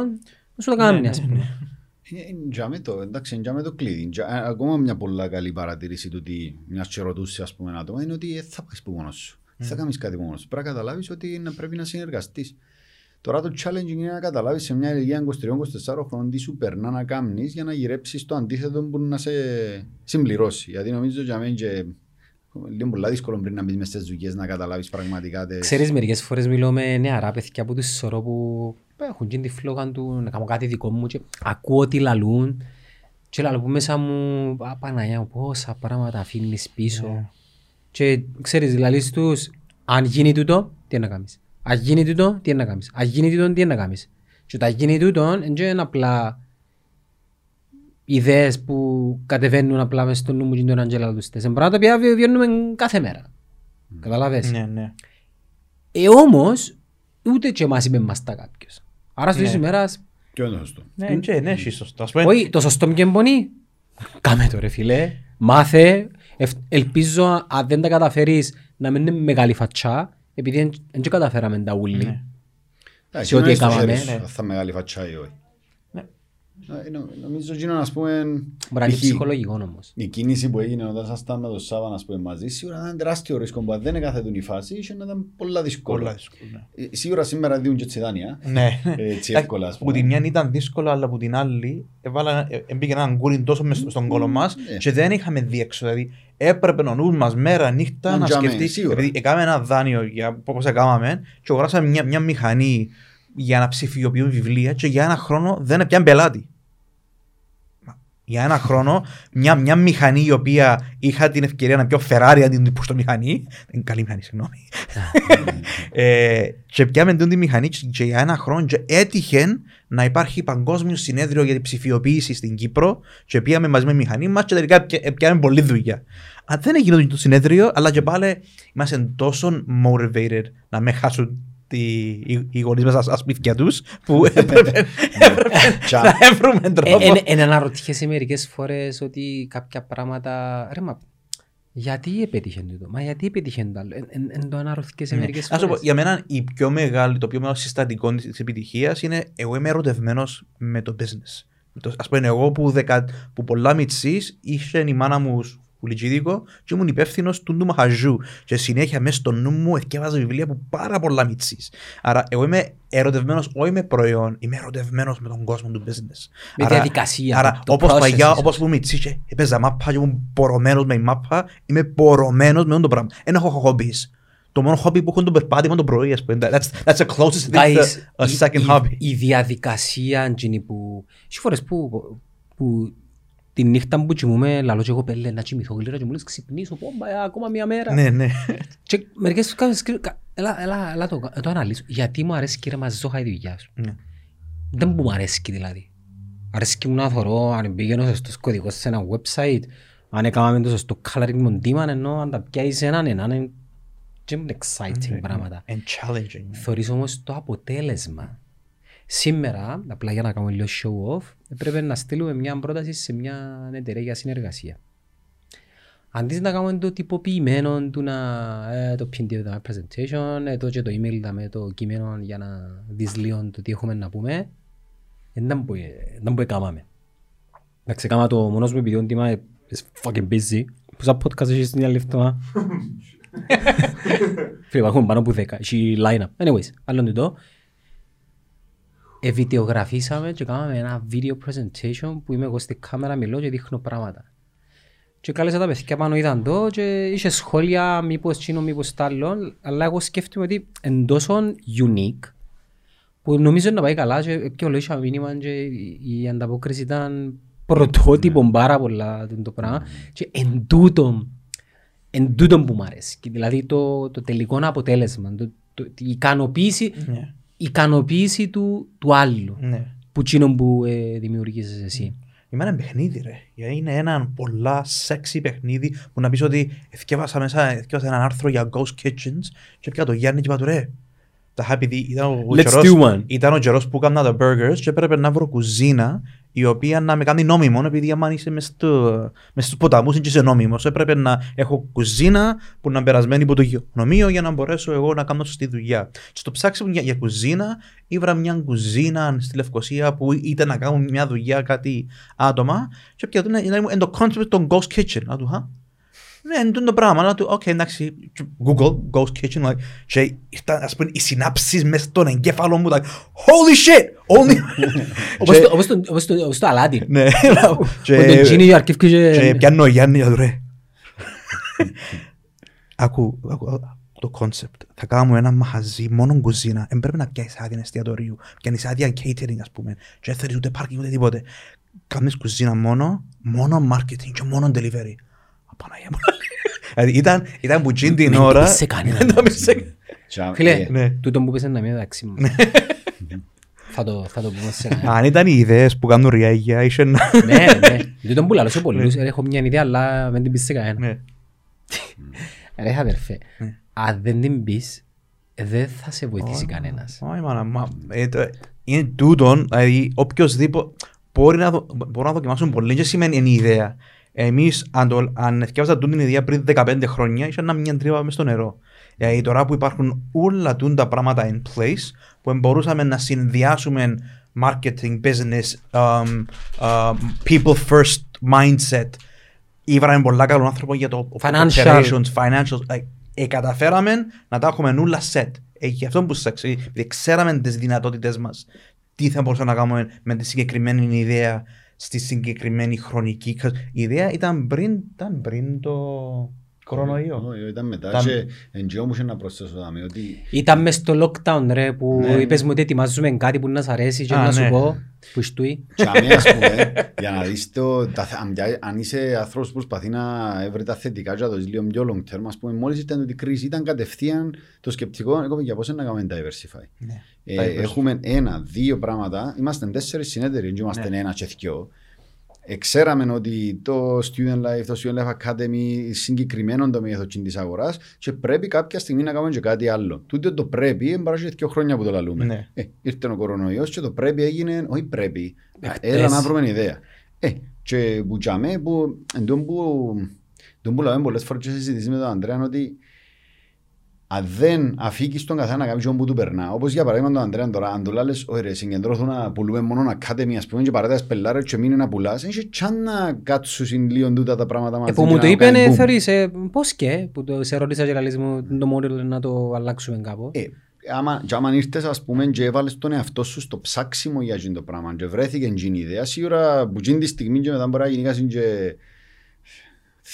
να σου τα κάνει ας πούμε. Είναι είναι τζάμε το, εντάξει, είναι τζάμε το κλειδί. Τζα- ε, Ακόμα μια πολλά καλή παρατήρηση του ότι μιας και ρωτούσες ας πούμε άτομα είναι ότι ε, θα πάει που μόνος σου. Δεν Θα κάνεις κάτι μόνος σου. Πρέπει να καταλάβεις ότι να πρέπει να συνεργαστείς. Τώρα το challenge είναι να καταλάβεις σε μια ηλικία 23-24 χρόνων τι σου περνά να κάνεις για να γυρέψεις το αντίθετο που να σε συμπληρώσει. Γιατί νομίζω για μένα και λίγο πολλά δύσκολο πριν να μπεις μες στις δουλειές να καταλάβεις πραγματικά τις... Ξέρεις μερικές φορές μιλώ με νεαρά παιδιά που τους σωρώ που έχουν γίνει τη φλόγα του να κάνω κάτι δικό μου και ακούω τι λαλούν και λαλούν που μέσα μου «Α, Παναγιά μου πόσα πράγματα αφήνεις πίσω και ξέρεις λαλείς τους αν γίνει τούτο τι είναι να κάνεις αν γίνει τούτο τι είναι να κάνεις αν γίνει τούτο τι είναι να κάνεις και όταν γίνει τούτο δεν είναι απλά ιδέες που κατεβαίνουν απλά μες στο νου μου και τον Αγγέλα τους τες. Είναι πράγματα που βιώνουμε κάθε μέρα. Καταλαβες. Ναι, ναι. Ε, όμως, ούτε και εμάς είπε μας τα κάποιος. Άρα στο Ναι. ίσως ημέρας, Ποιο είναι το σωστό. Ναι, και, ναι, εσύ σωστό. Ας πούμε, όχι, το σωστό μου και εμπονεί. Κάμε το ρε φίλε. Μάθε. Ευ- Ελπίζω αν δεν τα καταφέρεις να μην είναι μεγάλη φατσά, επειδή δεν και καταφέραμε τα ούλοι. Ναι. Εντάξει, σε ό,τι είναι στο έκαναμε, χέρι σου, ναι. αν Θα μεγάλη φατσά ή όχι. Ναι. Ε, νο- Νομίζω ότι ας πούμε Μπορεί να είναι π.χ. ψυχολογικό όμως. η κίνηση που έγινε όταν ήσασταν με τον Σάβα ας πούμε, μαζί σίγουρα ήταν τεράστιο ρίσκο που αν δεν έκαθετουν η φάση είχε να ήταν πολλά δύσκολο. Πολλά δύσκολο, ναι. Ε, Σίγουρα σήμερα δίνουν και έτσι δάνεια. Ναι. Έτσι εύκολα ας Που πούμε. τη μια ήταν δύσκολο, αλλά που την άλλη έβαλα, ε, έμπηκε έναν γκούριν τόσο μες στον κόλο μας Ναι. και δεν είχαμε διέξοδο. Δηλαδή έπρεπε ο νους μας μέρα νύχτα Αν να τζάμε, σκεφτεί. σίγουρα. Επειδή έκαμε ένα δάνειο για όπως έκαναμε και αγοράσαμε μια, μια μηχανή για να ψηφιοποιούν βιβλία και για ένα χρόνο δεν έπιαν πελάτη. Για ένα χρόνο, μια, μια μηχανή η οποία είχα την ευκαιρία να πιω Ferrari αντί την στο μηχανή. Είναι καλή μηχανή, συγγνώμη. ε, και πιάμε την μηχανή και και για ένα χρόνο και έτυχε να υπάρχει παγκόσμιο συνέδριο για την ψηφιοποίηση στην Κύπρο και πήγαμε μαζί με μηχανή μας και τελικά πια- πιάμε πολλή δουλειά. Αν δεν έγινε το συνέδριο, αλλά και πάλι είμαστε τόσο motivated να με χάσουν τη, οι, οι γονείς μας στα σπίτια τους που έπρεπε, έπρεπε Τσα. να βρούμε τρόπο. Ε, Εν αναρωτιέσαι μερικές φορές ότι κάποια πράγματα... Ρε μα, γιατί επέτυχε τούτο, μα γιατί επέτυχε το άλλο; Εν- εν- Εν το αναρωτιέσαι Ναι. μερικές Να σου πω, φορές. για μένα η πιο μεγάλη, το πιο μεγάλο συστατικό της επιτυχίας είναι εγώ είμαι ερωτευμένος με το business. Με το- Ας πούμε, εγώ που, δεκα, που πολλά μητσή είχε η μάνα μου κουλιτζίδικο και ήμουν υπεύθυνος του του μαχαζού. Και συνέχεια μέσα στο νου μου εθιάβαζα βιβλία που πάρα πολλά μητσή. Άρα, εγώ είμαι ερωτευμένος όχι με προϊόν, είμαι ερωτευμένος με τον κόσμο του business. Με άρα, διαδικασία, Άρα, το- το όπως process παλιά, ίσως. όπως που μητσή και έπαιζα μάπα και ήμουν πορωμένος με η μάπα, είμαι πορωμένος με αυτό το πράγμα. Δεν έχω hobbies. Το μόνο hobby που έχω είναι το περπάτημα το πρωί, ας πούμε. That's, that's the closest thing Guys, to a η- second η- hobby. Η διαδικασία εκείνη που... Έχει φορές που, που τη νύχτα που κοιμούμαι λαλώ και εγώ πέλε να κοιμηθώ γλύρα και μου λες ξυπνήσω, πω, μπα, ακόμα μια μέρα. Ναι, ναι. Και μερικές φορές σκρι- κα- έλα, έλα, έλα το, το αναλύσω. Γιατί μου αρέσει κύριε Μαζόχα η δουλειά σου. Ναι. Δεν μου αρέσει δηλαδή. Αρέσκει μου να θωρώ αν πήγαινε ο σωστός κωδικός σε ένα website, αν έκαναμε το σωστό coloring μοντήμα, ενώ αν τα πιάσεις έναν έναν, είναι και είναι exciting πράγματα. And challenging. Θωρείς όμως το αποτέλεσμα. Σήμερα, απλά για να κάνουμε λίγο show off, πρέπει να στείλουμε μια πρόταση σε μια εταιρεία για συνεργασία. Αντί να κάνουμε το τυποποιημένο του να ε, το PDF δάμε presentation, ε, το και το email δάμε το κείμενο για να δεις λίγο το τι έχουμε να πούμε, δεν μπορεί κάνουμε. Εντάξει, κάμα το μόνος μου επειδή ο Ντίμα is fucking busy. Πόσα podcast έχεις στην άλλη εβδομάδα. Φίλε, υπάρχουν πάνω από 10. Έχει line-up. Anyways, άλλον το. Εβιτεογραφήσαμε και κάναμε ένα video presentation που είμαι εγώ στη κάμερα, μιλώ και δείχνω πράγματα. Και κάλεσα τα παιδιά πάνω είδαν το και είχε σχόλια μήπως τσίνο μήπως τ' άλλο, αλλά εγώ σκέφτομαι ότι είναι τόσο unique που νομίζω να πάει καλά και και ολόγησα μήνυμα και η ανταπόκριση ήταν πρωτότυπο πάρα πολλά το πράγμα και εν τούτο, εν τούτο που μου αρέσει. Δηλαδή το, το τελικό αποτέλεσμα, το, το, η ικανοποίηση, Ναι. Η ικανοποίηση του, του άλλου Ναι. που τσίνο που ε, δημιουργήσεις εσύ. Είμαι ένα παιχνίδι ρε. Γιατί Είναι ένα πολλά sexy παιχνίδι που να πεις ότι εθιέβασα μέσα, εθιέβασα ένα άρθρο για ghost kitchens και πια το Γιάννη και είπα του ρε. Τα είχα επειδή ήταν ο Let's καιρός, do one. ήταν ο καιρός που έκανα τα burgers και έπρεπε να βρω κουζίνα η οποία να με κάνει νόμιμο επειδή άμα είσαι μες, στο, μες στους ποταμούς είναι και είσαι νόμιμος έπρεπε να έχω κουζίνα που να είναι περασμένη από το γεωνομείο για να μπορέσω εγώ να κάνω σωστή δουλειά. Και στο ψάξιμο για, για κουζίνα ήβρα μια κουζίνα στη Λευκοσία που ήταν να κάνουν μια δουλειά κάτι άτομα και πια του είναι το concept των ghost kitchen. Να του, χα. Ναι, είναι το πράγμα. Να του, οκ, εντάξει, Google, ghost kitchen, like, και ήρθαν, ας πούμε, οι συνάψεις μέσα στον εγκέφαλο μου, like, holy shit, only... Όπως Και- το- όπως το- όπως το- όπως το Aladdin. Ναι, Που το Genie αρκεύει και και... πιάνω τον Γιάννη, του ρε. Άκου, άκου, το concept. Θα κάνουμε ένα μαγαζί μόνο κουζίνα. Δεν πρέπει να πιάσεις άδεια εστιατορίου. Πιάνεις άδεια catering, ας πούμε. Και δεν θέλεις ούτε parking ούτε τίποτε. Κάνεις κουζίνα μόνο, μόνο marketing και μόνο delivery. Απαναγία μου. Δηλαδή ήταν, ήταν που τζιν την Μην ώρα... το πεις σε κανέναν. Δεν το πεις σε- Τσα- Φίλε, ε, Ναι. τούτο που πες είναι να μην μεταξύ μας. Θα το θα το πούμε σε κανένα. Αν ήταν οι ιδέες που κάνουν ριάγια, είσαι να... Ναι, ναι. Τούτο που λαλώ σε πολλούς. ε, Έχω μια ιδέα, αλλά δεν την πεις σε κανένα. Ναι. Ρε αδερφέ, Ναι. αν δεν την πεις, δεν θα σε βοηθήσει κανένας. Όχι μάνα, μα, ε, το- είναι τούτον, δηλαδή οποιοςδήποτε μπορεί να, δο- μπορεί να δοκιμάσουν πολύ και σημαίνει είναι η ιδέα. Εμείς αν, το, αν θυκεύασα τούτη την ιδέα πριν 15 χρόνια ήσαν να μια τρύπα μες στο νερό. Δηλαδή τώρα που υπάρχουν όλα τούν τα πράγματα in place που μπορούσαμε να συνδυάσουμε marketing, business, um, um, people first mindset Ήβραμε πολλά καλό άνθρωπο για το Financial. operations, financials. Like, ε, καταφέραμε να τα έχουμε όλα set. Ε, γι' αυτό που σας επειδή ξέραμε τις δυνατότητες μας. Τι θα μπορούσαμε να κάνουμε με τη συγκεκριμένη ιδέα στη συγκεκριμένη χρονική. 'Cause Η ιδέα ήταν πριν, ήταν πριν το κορονοϊό. όχι, Ήταν μετά Ήταν- και εν τζιό μου είχε να προσθέσω δάμε ότι Ήταν μες στο lockdown ρε που Ναι. είπες μου ότι ετοιμάζουμε κάτι που να σ' αρέσει και Α, να σου ναι. πω που στούει. Τσαμέ, ας πούμε, για να δεις το, τα, θε- αν, αν είσαι άνθρωπος που προσπαθεί να έβρει τα θετικά και να το δεις λίγο πιο long term, ας πούμε, μόλις ήταν ότι η κρίση ήταν κατευθείαν το σκεπτικό, εγώ για πώς είναι να κάνουμε diversify; Ναι. Ε, Diversify. έχουμε ένα, δύο πράγματα, είμαστε τέσσερις συνέτεροι, δεν είμαστε Ναι. ένα και δυο. Εξέραμε ότι το Student Life, το Student Life Academy συγκεκριμένο το μέγεθος της αγοράς και πρέπει κάποια στιγμή να κάνουμε και κάτι άλλο. Τούτο το πρέπει, είναι παρά και δύο χρόνια που το λαλούμε. Ναι. Ε, ήρθε ο κορονοϊός και το πρέπει έγινε, όχι πρέπει. Εχθές. Έλα να βρούμε ιδέα. Ε, και που τζαμέ, που, εν τω που, εν που λέμε πολλές φορές και συζητήσεις με τον Ανδρέας είναι ότι αν δεν αφήκεις τον καθένα να κάνει τον που του περνά, όπως για παράδειγμα τον Ανδρέας τώρα, αν του λάλες, όχι ρε, συγκεντρώθουν να πουλούμε μόνο Academy, ας πούμε, και παράτας πελάρες και μείνει να πουλάς, είναι τσάν να κάτσουν λίγο τούτα τα πράγματα μαζί. Ε, που και μου να το είπε, κάνει ναι, boom. θεωρείς, ε, πώς και, που το σε ρώτησα και λαλείς μου το model να το αλλάξουμε κάπου. Ε, άμα, και άμα ήρθες ας πούμε και έβαλες τον εαυτό σου στο ψάξιμο για εκείνο το πράγμα και βρέθηκε εκείνη η ιδέα, σίγουρα που εκείνη τη στιγμή και μετά μπορεί να γίνει και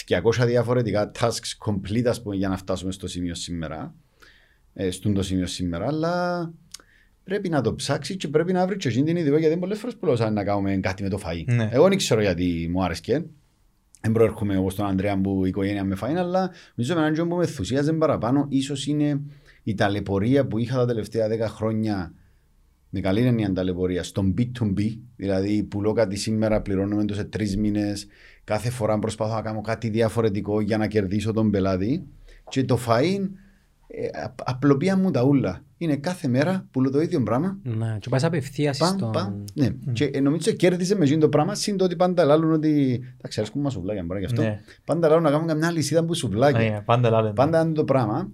200 διαφορετικά tasks complete ας πούμε, για να φτάσουμε στο σημείο σήμερα, ε, στον το σημείο σήμερα, αλλά πρέπει να το ψάξει και πρέπει να βρει και εκείνη την ιδέα γιατί πολλές φορές πουλώσαν να κάνουμε κάτι με το φαΐ. Ναι. Εγώ δεν ξέρω γιατί μου άρεσκε. Δεν προέρχομαι όπως τον Ανδρέα που η οικογένεια με φάει, αλλά νομίζω με έναν τρόπο που με ενθουσίαζε παραπάνω ίσως είναι η ταλαιπωρία που είχα τα τελευταία 10 χρόνια με καλή έννοια ταλαιπωρία στον B2B, δηλαδή πουλώ κάτι σήμερα, πληρώνομαι το σε τρεις μήνες. Κάθε φορά προσπαθώ να κάνω κάτι διαφορετικό για να κερδίσω τον πελάτη. Και το φαΐν ε, απ- απλοποίησαν μου τα ούλα. είναι κάθε μέρα που λέω το ίδιο πράγμα. Ναι, και πας απευθείας Παμ, στον... παμ. Ναι. Και ε, νομίζω κέρδισε με εκείνο το πράγμα, συν το ότι πάντα λάλλουν ότι. Τα ξέρεις που μα σουβλάκια, μπορεί γι' αυτό. Ναι. Πάντα λάλλουν να κάνουν καμιά λυσίδα που σουβλάκια. Ναι, Πάντα λάλε. Πάντα είναι το πράγμα.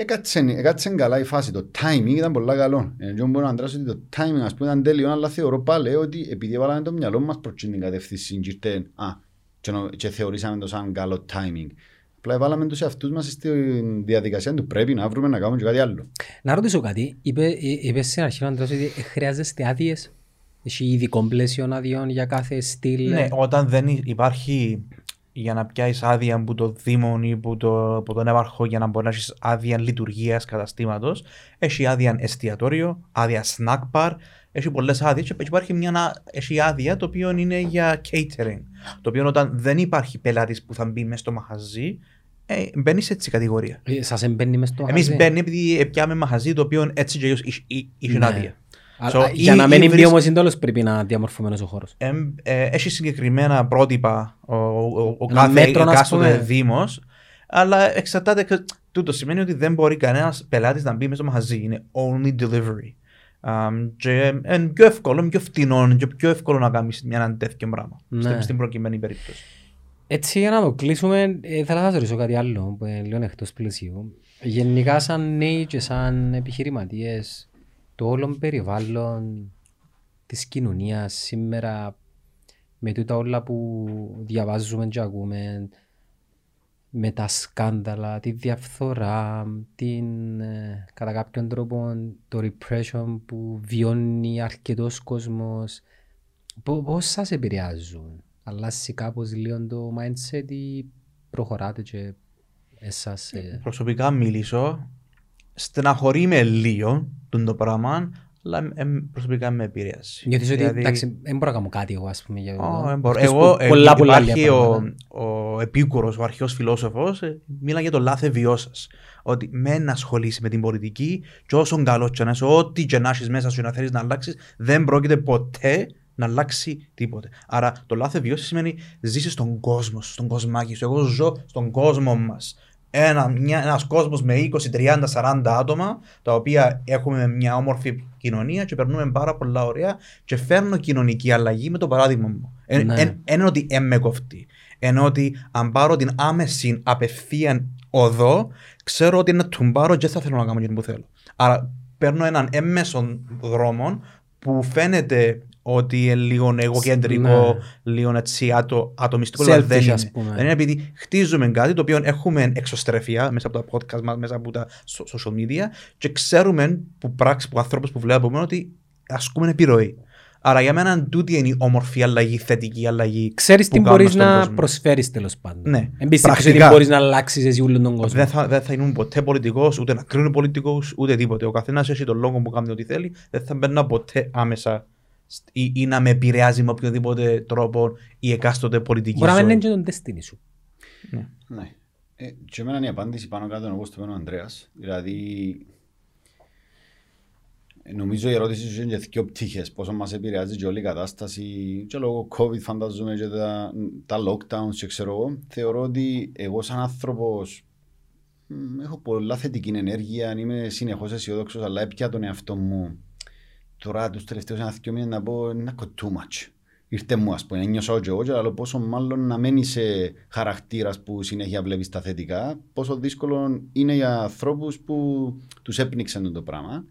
Έκατσε, έκατσε καλά η φάση. Το timing ήταν πολύ καλό. Ε, και μπορώ να αντράσω ότι το timing ας πούμε ήταν τέλειο, αλλά θεωρώ πάλι ότι επειδή βάλαμε το μυαλό μας προς την κατεύθυνση και ήρθε, α, και, νο- και θεωρήσαμε το σαν καλό timing. Απλά βάλαμε τους εαυτούς μας στη διαδικασία του πρέπει να βρούμε να κάνουμε και κάτι άλλο. Να ρωτήσω κάτι. Είπε, ε, είπες στην αρχή ο Αντρέας ότι ε, χρειάζεστε άδειες; Έχει ειδικό πλαίσιο άδειών για κάθε στυλ; Ναι, όταν δεν υ- υπάρχει για να πιάσεις άδεια από το Δήμο ή από, το, από τον Εύαρχο για να μπορεί να έχεις άδεια λειτουργίας καταστήματος, έχει άδεια εστιατόριο, άδεια snack bar, έχει πολλές άδειες και υπάρχει μια να- έχει άδεια το οποίο είναι για catering. Το οποίο όταν δεν υπάρχει πελάτης που θα μπει μέσα στο μαχαζί, ε, μπαίνεις σε έτσι κατηγορία. Ε, Σας εμπαίνει μες στο Εμείς μαγαζί. μπαίνει επειδή πιάμε μαχαζί το οποίο έτσι και αλλιώς είχε- είχε- είχε Ναι. άδεια. Α- So, α, Για ή- να ή μένει βρίσκ- βιώσιμος τέλος πρέπει να διαμορφωμένος ο χώρος. Εμ, ε, έχει συγκεκριμένα πρότυπα ο, ο, ο Ένα κάθε μέτρο, ας εκάστοτε πούμε. δήμος, αλλά εξαρτάται. και- Τούτο σημαίνει ότι δεν μπορεί κανένας πελάτης να μπει μέσα στο μαγαζί. Είναι only delivery. Um, και είναι πιο εύκολο, πιο φτηνό και πιο εύκολο να κάνεις μια τέτοιο πράγμα. Ναι. Στην, στην προκειμένη περίπτωση. Έτσι για να το κλείσουμε, ε, θέλω να σας ρωτήσω κάτι άλλο που είναι λίγο εκτός πλαισίου. Γενικά σαν νέοι και σαν επιχειρηματίες, το όλο περιβάλλον της κοινωνίας σήμερα με τούτα όλα που διαβάζουμε και ακούμε, με τα σκάνδαλα, τη διαφθορά, την, ε, κατά κάποιον τρόπο το repression που βιώνει αρκετός κόσμος, Πο- πώς σας επηρεάζουν, αλλάζει κάπως λίγο το mindset ή προχωράτε και εσάς... ε, Προσωπικά μιλήσω, στεναχωρεί με λίγο τον το πράγμα, αλλά ε, προσωπικά με επηρεάζει. Νιώθεις ότι Δηλαδή- εντάξει, δεν μπορώ να κάνω κάτι εγώ ας πούμε για Ω, αυτό. δεν μπορώ. Εκτός Εγώ, που ε, πολλά πολλά υπάρχει άλλα ο, πράγματα. ο επίκουρος, ο αρχαίος φιλόσοφος, ε, μίλα για το λάθε βιώσας. Ότι μεν να ασχολείσαι με την πολιτική και όσο καλό και να είσαι, ό,τι και να έχεις μέσα σου να θέλεις να αλλάξεις, δεν πρόκειται ποτέ να αλλάξει τίποτε. Άρα το λάθε βιώσας σημαίνει ζήσεις στον κόσμο σου, στον κοσμάκι σου. Εγώ ζω στον κόσμο μας. Ένα, μια, ένας κόσμος με 20, 30, 40 άτομα τα οποία έχουμε μια όμορφη κοινωνία και περνούμε πάρα πολλά ωραία και φέρνω κοινωνική αλλαγή με το παράδειγμα μου. Εν, Ναι. εν- εν είναι ότι έμμε κοφτεί. Ενώ ότι αν πάρω την άμεση απευθείαν οδό, ξέρω ότι είναι να πάρω και θα θέλω να κάνω εκείνο που θέλω. Άρα παίρνω έναν έμμεσον δρόμο που φαίνεται ότι είναι λίγο εγωκεντρικό, λίγο έτσι άτο, ατομιστικό, αλλά δεν Selfish, είναι. ας πούμε. Δεν είναι επειδή χτίζουμε κάτι το οποίο έχουμε εξωστρεφεία μέσα από τα podcast μας, μέσα από τα so- social media και ξέρουμε που πράξει, που ανθρώπους που βλέπουμε ότι ασκούμε επιρροή. Άρα για μένα τούτη είναι η όμορφη αλλαγή, θετική αλλαγή. Ξέρεις που τι κάνουμε μπορείς στον να κόσμο. προσφέρεις τέλος πάντων. Ναι, Εν πιστεύεις ότι πρακτικά. μπορείς να αλλάξεις εσύ όλον τον κόσμο. Δεν θα, δεν θα ήμουν ποτέ πολιτικός, ούτε να κρίνω πολιτικούς, ούτε τίποτε. Ο καθένας έχει τον λόγο που κάνει ό,τι θέλει. Δεν θα μπαίνα ποτέ άμεσα στ- ή, ή να με επηρεάζει με οποιοδήποτε τρόπο η εκάστοτε πολιτική Μπορεί να μην ζωή. είναι και τον destiny σου. Ναι. Ε, και εμένα η απάντηση πάνω κάτω είναι όπως το είπε ο Ανδρέας. Δηλαδή, ε, νομίζω η ερώτηση σου είναι και δύο πτύχες. Πόσο μας επηρεάζει και όλη η κατάσταση και λόγω COVID φανταζούμε και τα, τα lockdowns και ξέρω εγώ. Θεωρώ ότι εγώ σαν άνθρωπος μ, έχω πολλά θετική ενέργεια, είμαι συνεχώς αισιόδοξος, αλλά έπια τον εαυτό μου τώρα τους τελευταίους ένα δύο μήνες να πω είναι too much. Ήρθε μου ας πούμε, ένιωσα και εγώ και αλλά πόσο μάλλον να μένει σε χαρακτήρας που συνέχεια βλέπεις τα θετικά, πόσο δύσκολο είναι για ανθρώπους που τους έπνιξε το πράγμα.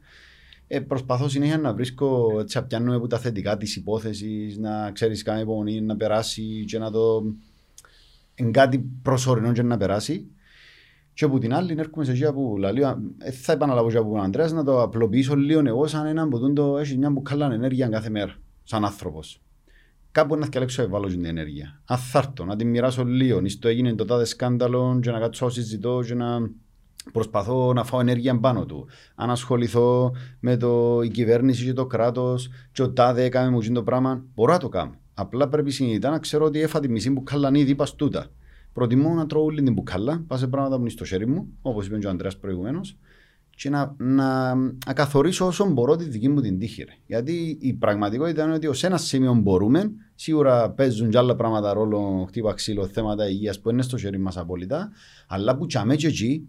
Ε, προσπαθώ συνέχεια να βρίσκω, έτσι να πιάνουμε από τα θετικά της υπόθεσης, να ξέρεις κάνει υπομονή, να περάσει και να το... Εν κάτι προσωρινό και να περάσει. Και από την άλλη έρχομαι σε εκεί που λαλεί, ε, θα επαναλάβω και από τον Αντρέας να το απλοποιήσω λίγο εγώ σαν έναν που το έχει μια μπουκάλα ενέργεια κάθε μέρα, σαν άνθρωπος. Κάπου να διαλέξω ευάλω την ενέργεια. Αν θα έρθω να την μοιράσω λίγο, εις το έγινε το τάδε σκάνδαλο και να κάτσω να συζητώ και να προσπαθώ να φάω ενέργεια πάνω του. Αν ασχοληθώ με το, η κυβέρνηση και το κράτος και ο τάδε έκαμε μου το πράγμα, μπορώ να το κάνω. Απλά πρέπει συνειδητά να ξέρω ότι έφα τη μισή μπουκάλα ήδη είπα τούτα. Προτιμώ να τρώω όλη την μπουκάλα, πάω σε πράγματα που είναι στο χέρι μου, όπως είπε και ο Αντρέας προηγουμένως, και να, να, να καθορίσω όσο μπορώ τη δική μου την τύχη. Ρε. Γιατί η πραγματικότητα είναι ότι ως ένα σημείο μπορούμε, σίγουρα παίζουν και άλλα πράγματα ρόλο, χτύπα ξύλο, θέματα υγείας που είναι στο χέρι μας απόλυτα, αλλά που τσαμέ και εκεί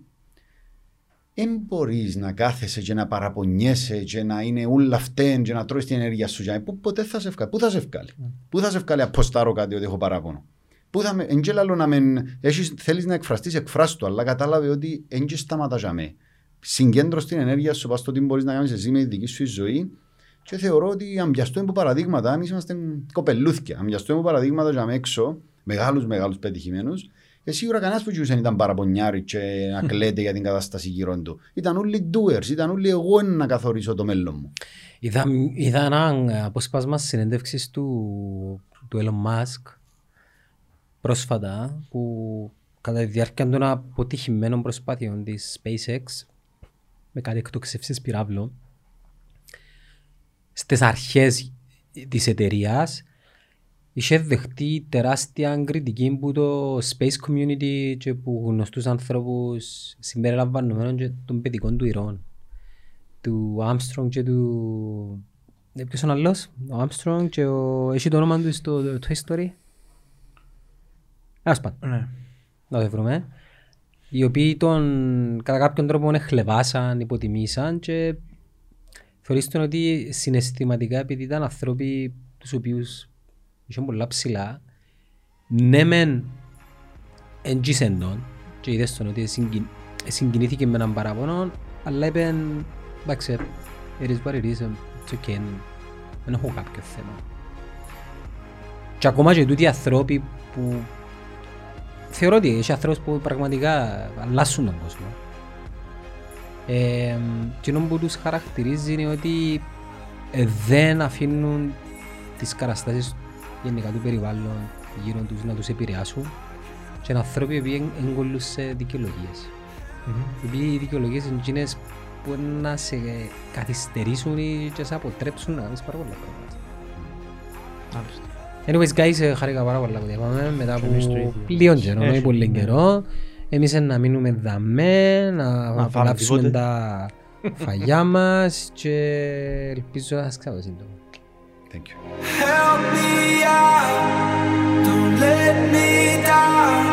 δεν μπορείς να κάθεσαι και να παραπονιέσαι και να είναι όλα φταίν και να τρώει την ενέργεια σου. για- Πού ποτέ θα σε βγάλει. Πού θα σε βγάλει. Πού θα σε βγάλει αποστάρω κάτι ότι έχω παράπονο; Πού θα με, εν και λαλό να μεν, έχεις, θέλεις να εκφραστείς, εκφράσου το, αλλά κατάλαβε ότι εν και σταματά για με. Συγκέντρω την ενέργεια σου, πας στο τι μπορείς να κάνεις εσύ με τη δική σου ζωή και θεωρώ ότι αν πιαστούμε από παραδείγματα, εμείς είμαστε κοπελούθια, αν πιαστούμε από παραδείγματα για με έξω, μεγάλους μεγάλους πετυχημένους, ε, σίγουρα κανένας που δεν ήταν παραπονιάρη και να κλαίτε για την κατάσταση γύρω του. Ήταν όλοι doers, ήταν όλοι εγώ να καθορίσω το μέλλον μου. Είδα, είδα ένα απόσπασμα συνέντευξης του, του Elon Musk πρόσφατα που κατά τη διάρκεια των αποτυχημένων προσπάθειων της SpaceX με κάτι εκτοξεύσεις πυράβλων στις αρχές της εταιρείας είχε δεχτεί τεράστια κριτική που το space community και που γνωστούς ανθρώπους συμπεριλαμβανομένων και των παιδικών του ηρών του Armstrong και του... Ε, Ποιος είναι ο άλλος, ο Armstrong και ο... Έχει το όνομα του στο Toy Story. Ας πάντων, Ναι. να το βρούμε. Οι οποίοι τον κατά κάποιον τρόπο εχλεβάσαν, υποτιμήσαν και θεωρείς τον ότι συναισθηματικά επειδή ήταν άνθρωποι τους οποίους είχαν πολλά ψηλά ναι μεν εντζήσεν τον και είδες τον ότι συγκιν- συγκινήθηκε με έναν παραπονό αλλά είπε εντάξει it is what it is it's okay δεν έχω κάποιο θέμα και ακόμα και τούτοι ανθρώποι που θεωρώ ότι έχει ανθρώπους που πραγματικά αλλάσουν τον κόσμο ε, και που τους χαρακτηρίζει είναι ότι ε, δεν αφήνουν τις καταστάσεις γενικά του περιβάλλον γύρω τους να τους επηρεάσουν και είναι άνθρωποι που εγκολούν σε δικαιολογίες. Επειδή οι δικαιολογίες είναι εκείνες που να σε καθυστερήσουν ή και σε αποτρέψουν να κάνεις πάρα πολλά πράγματα. Μάλιστα. Anyways, guys, ε, χαρήκα πάρα πολλά μετά από καιρό, όχι πολύ καιρό. Εμείς να μείνουμε δαμέ, να απολαύσουμε τα φαγιά μας και ελπίζω να σας. Thank you. Help me out, don't let me down.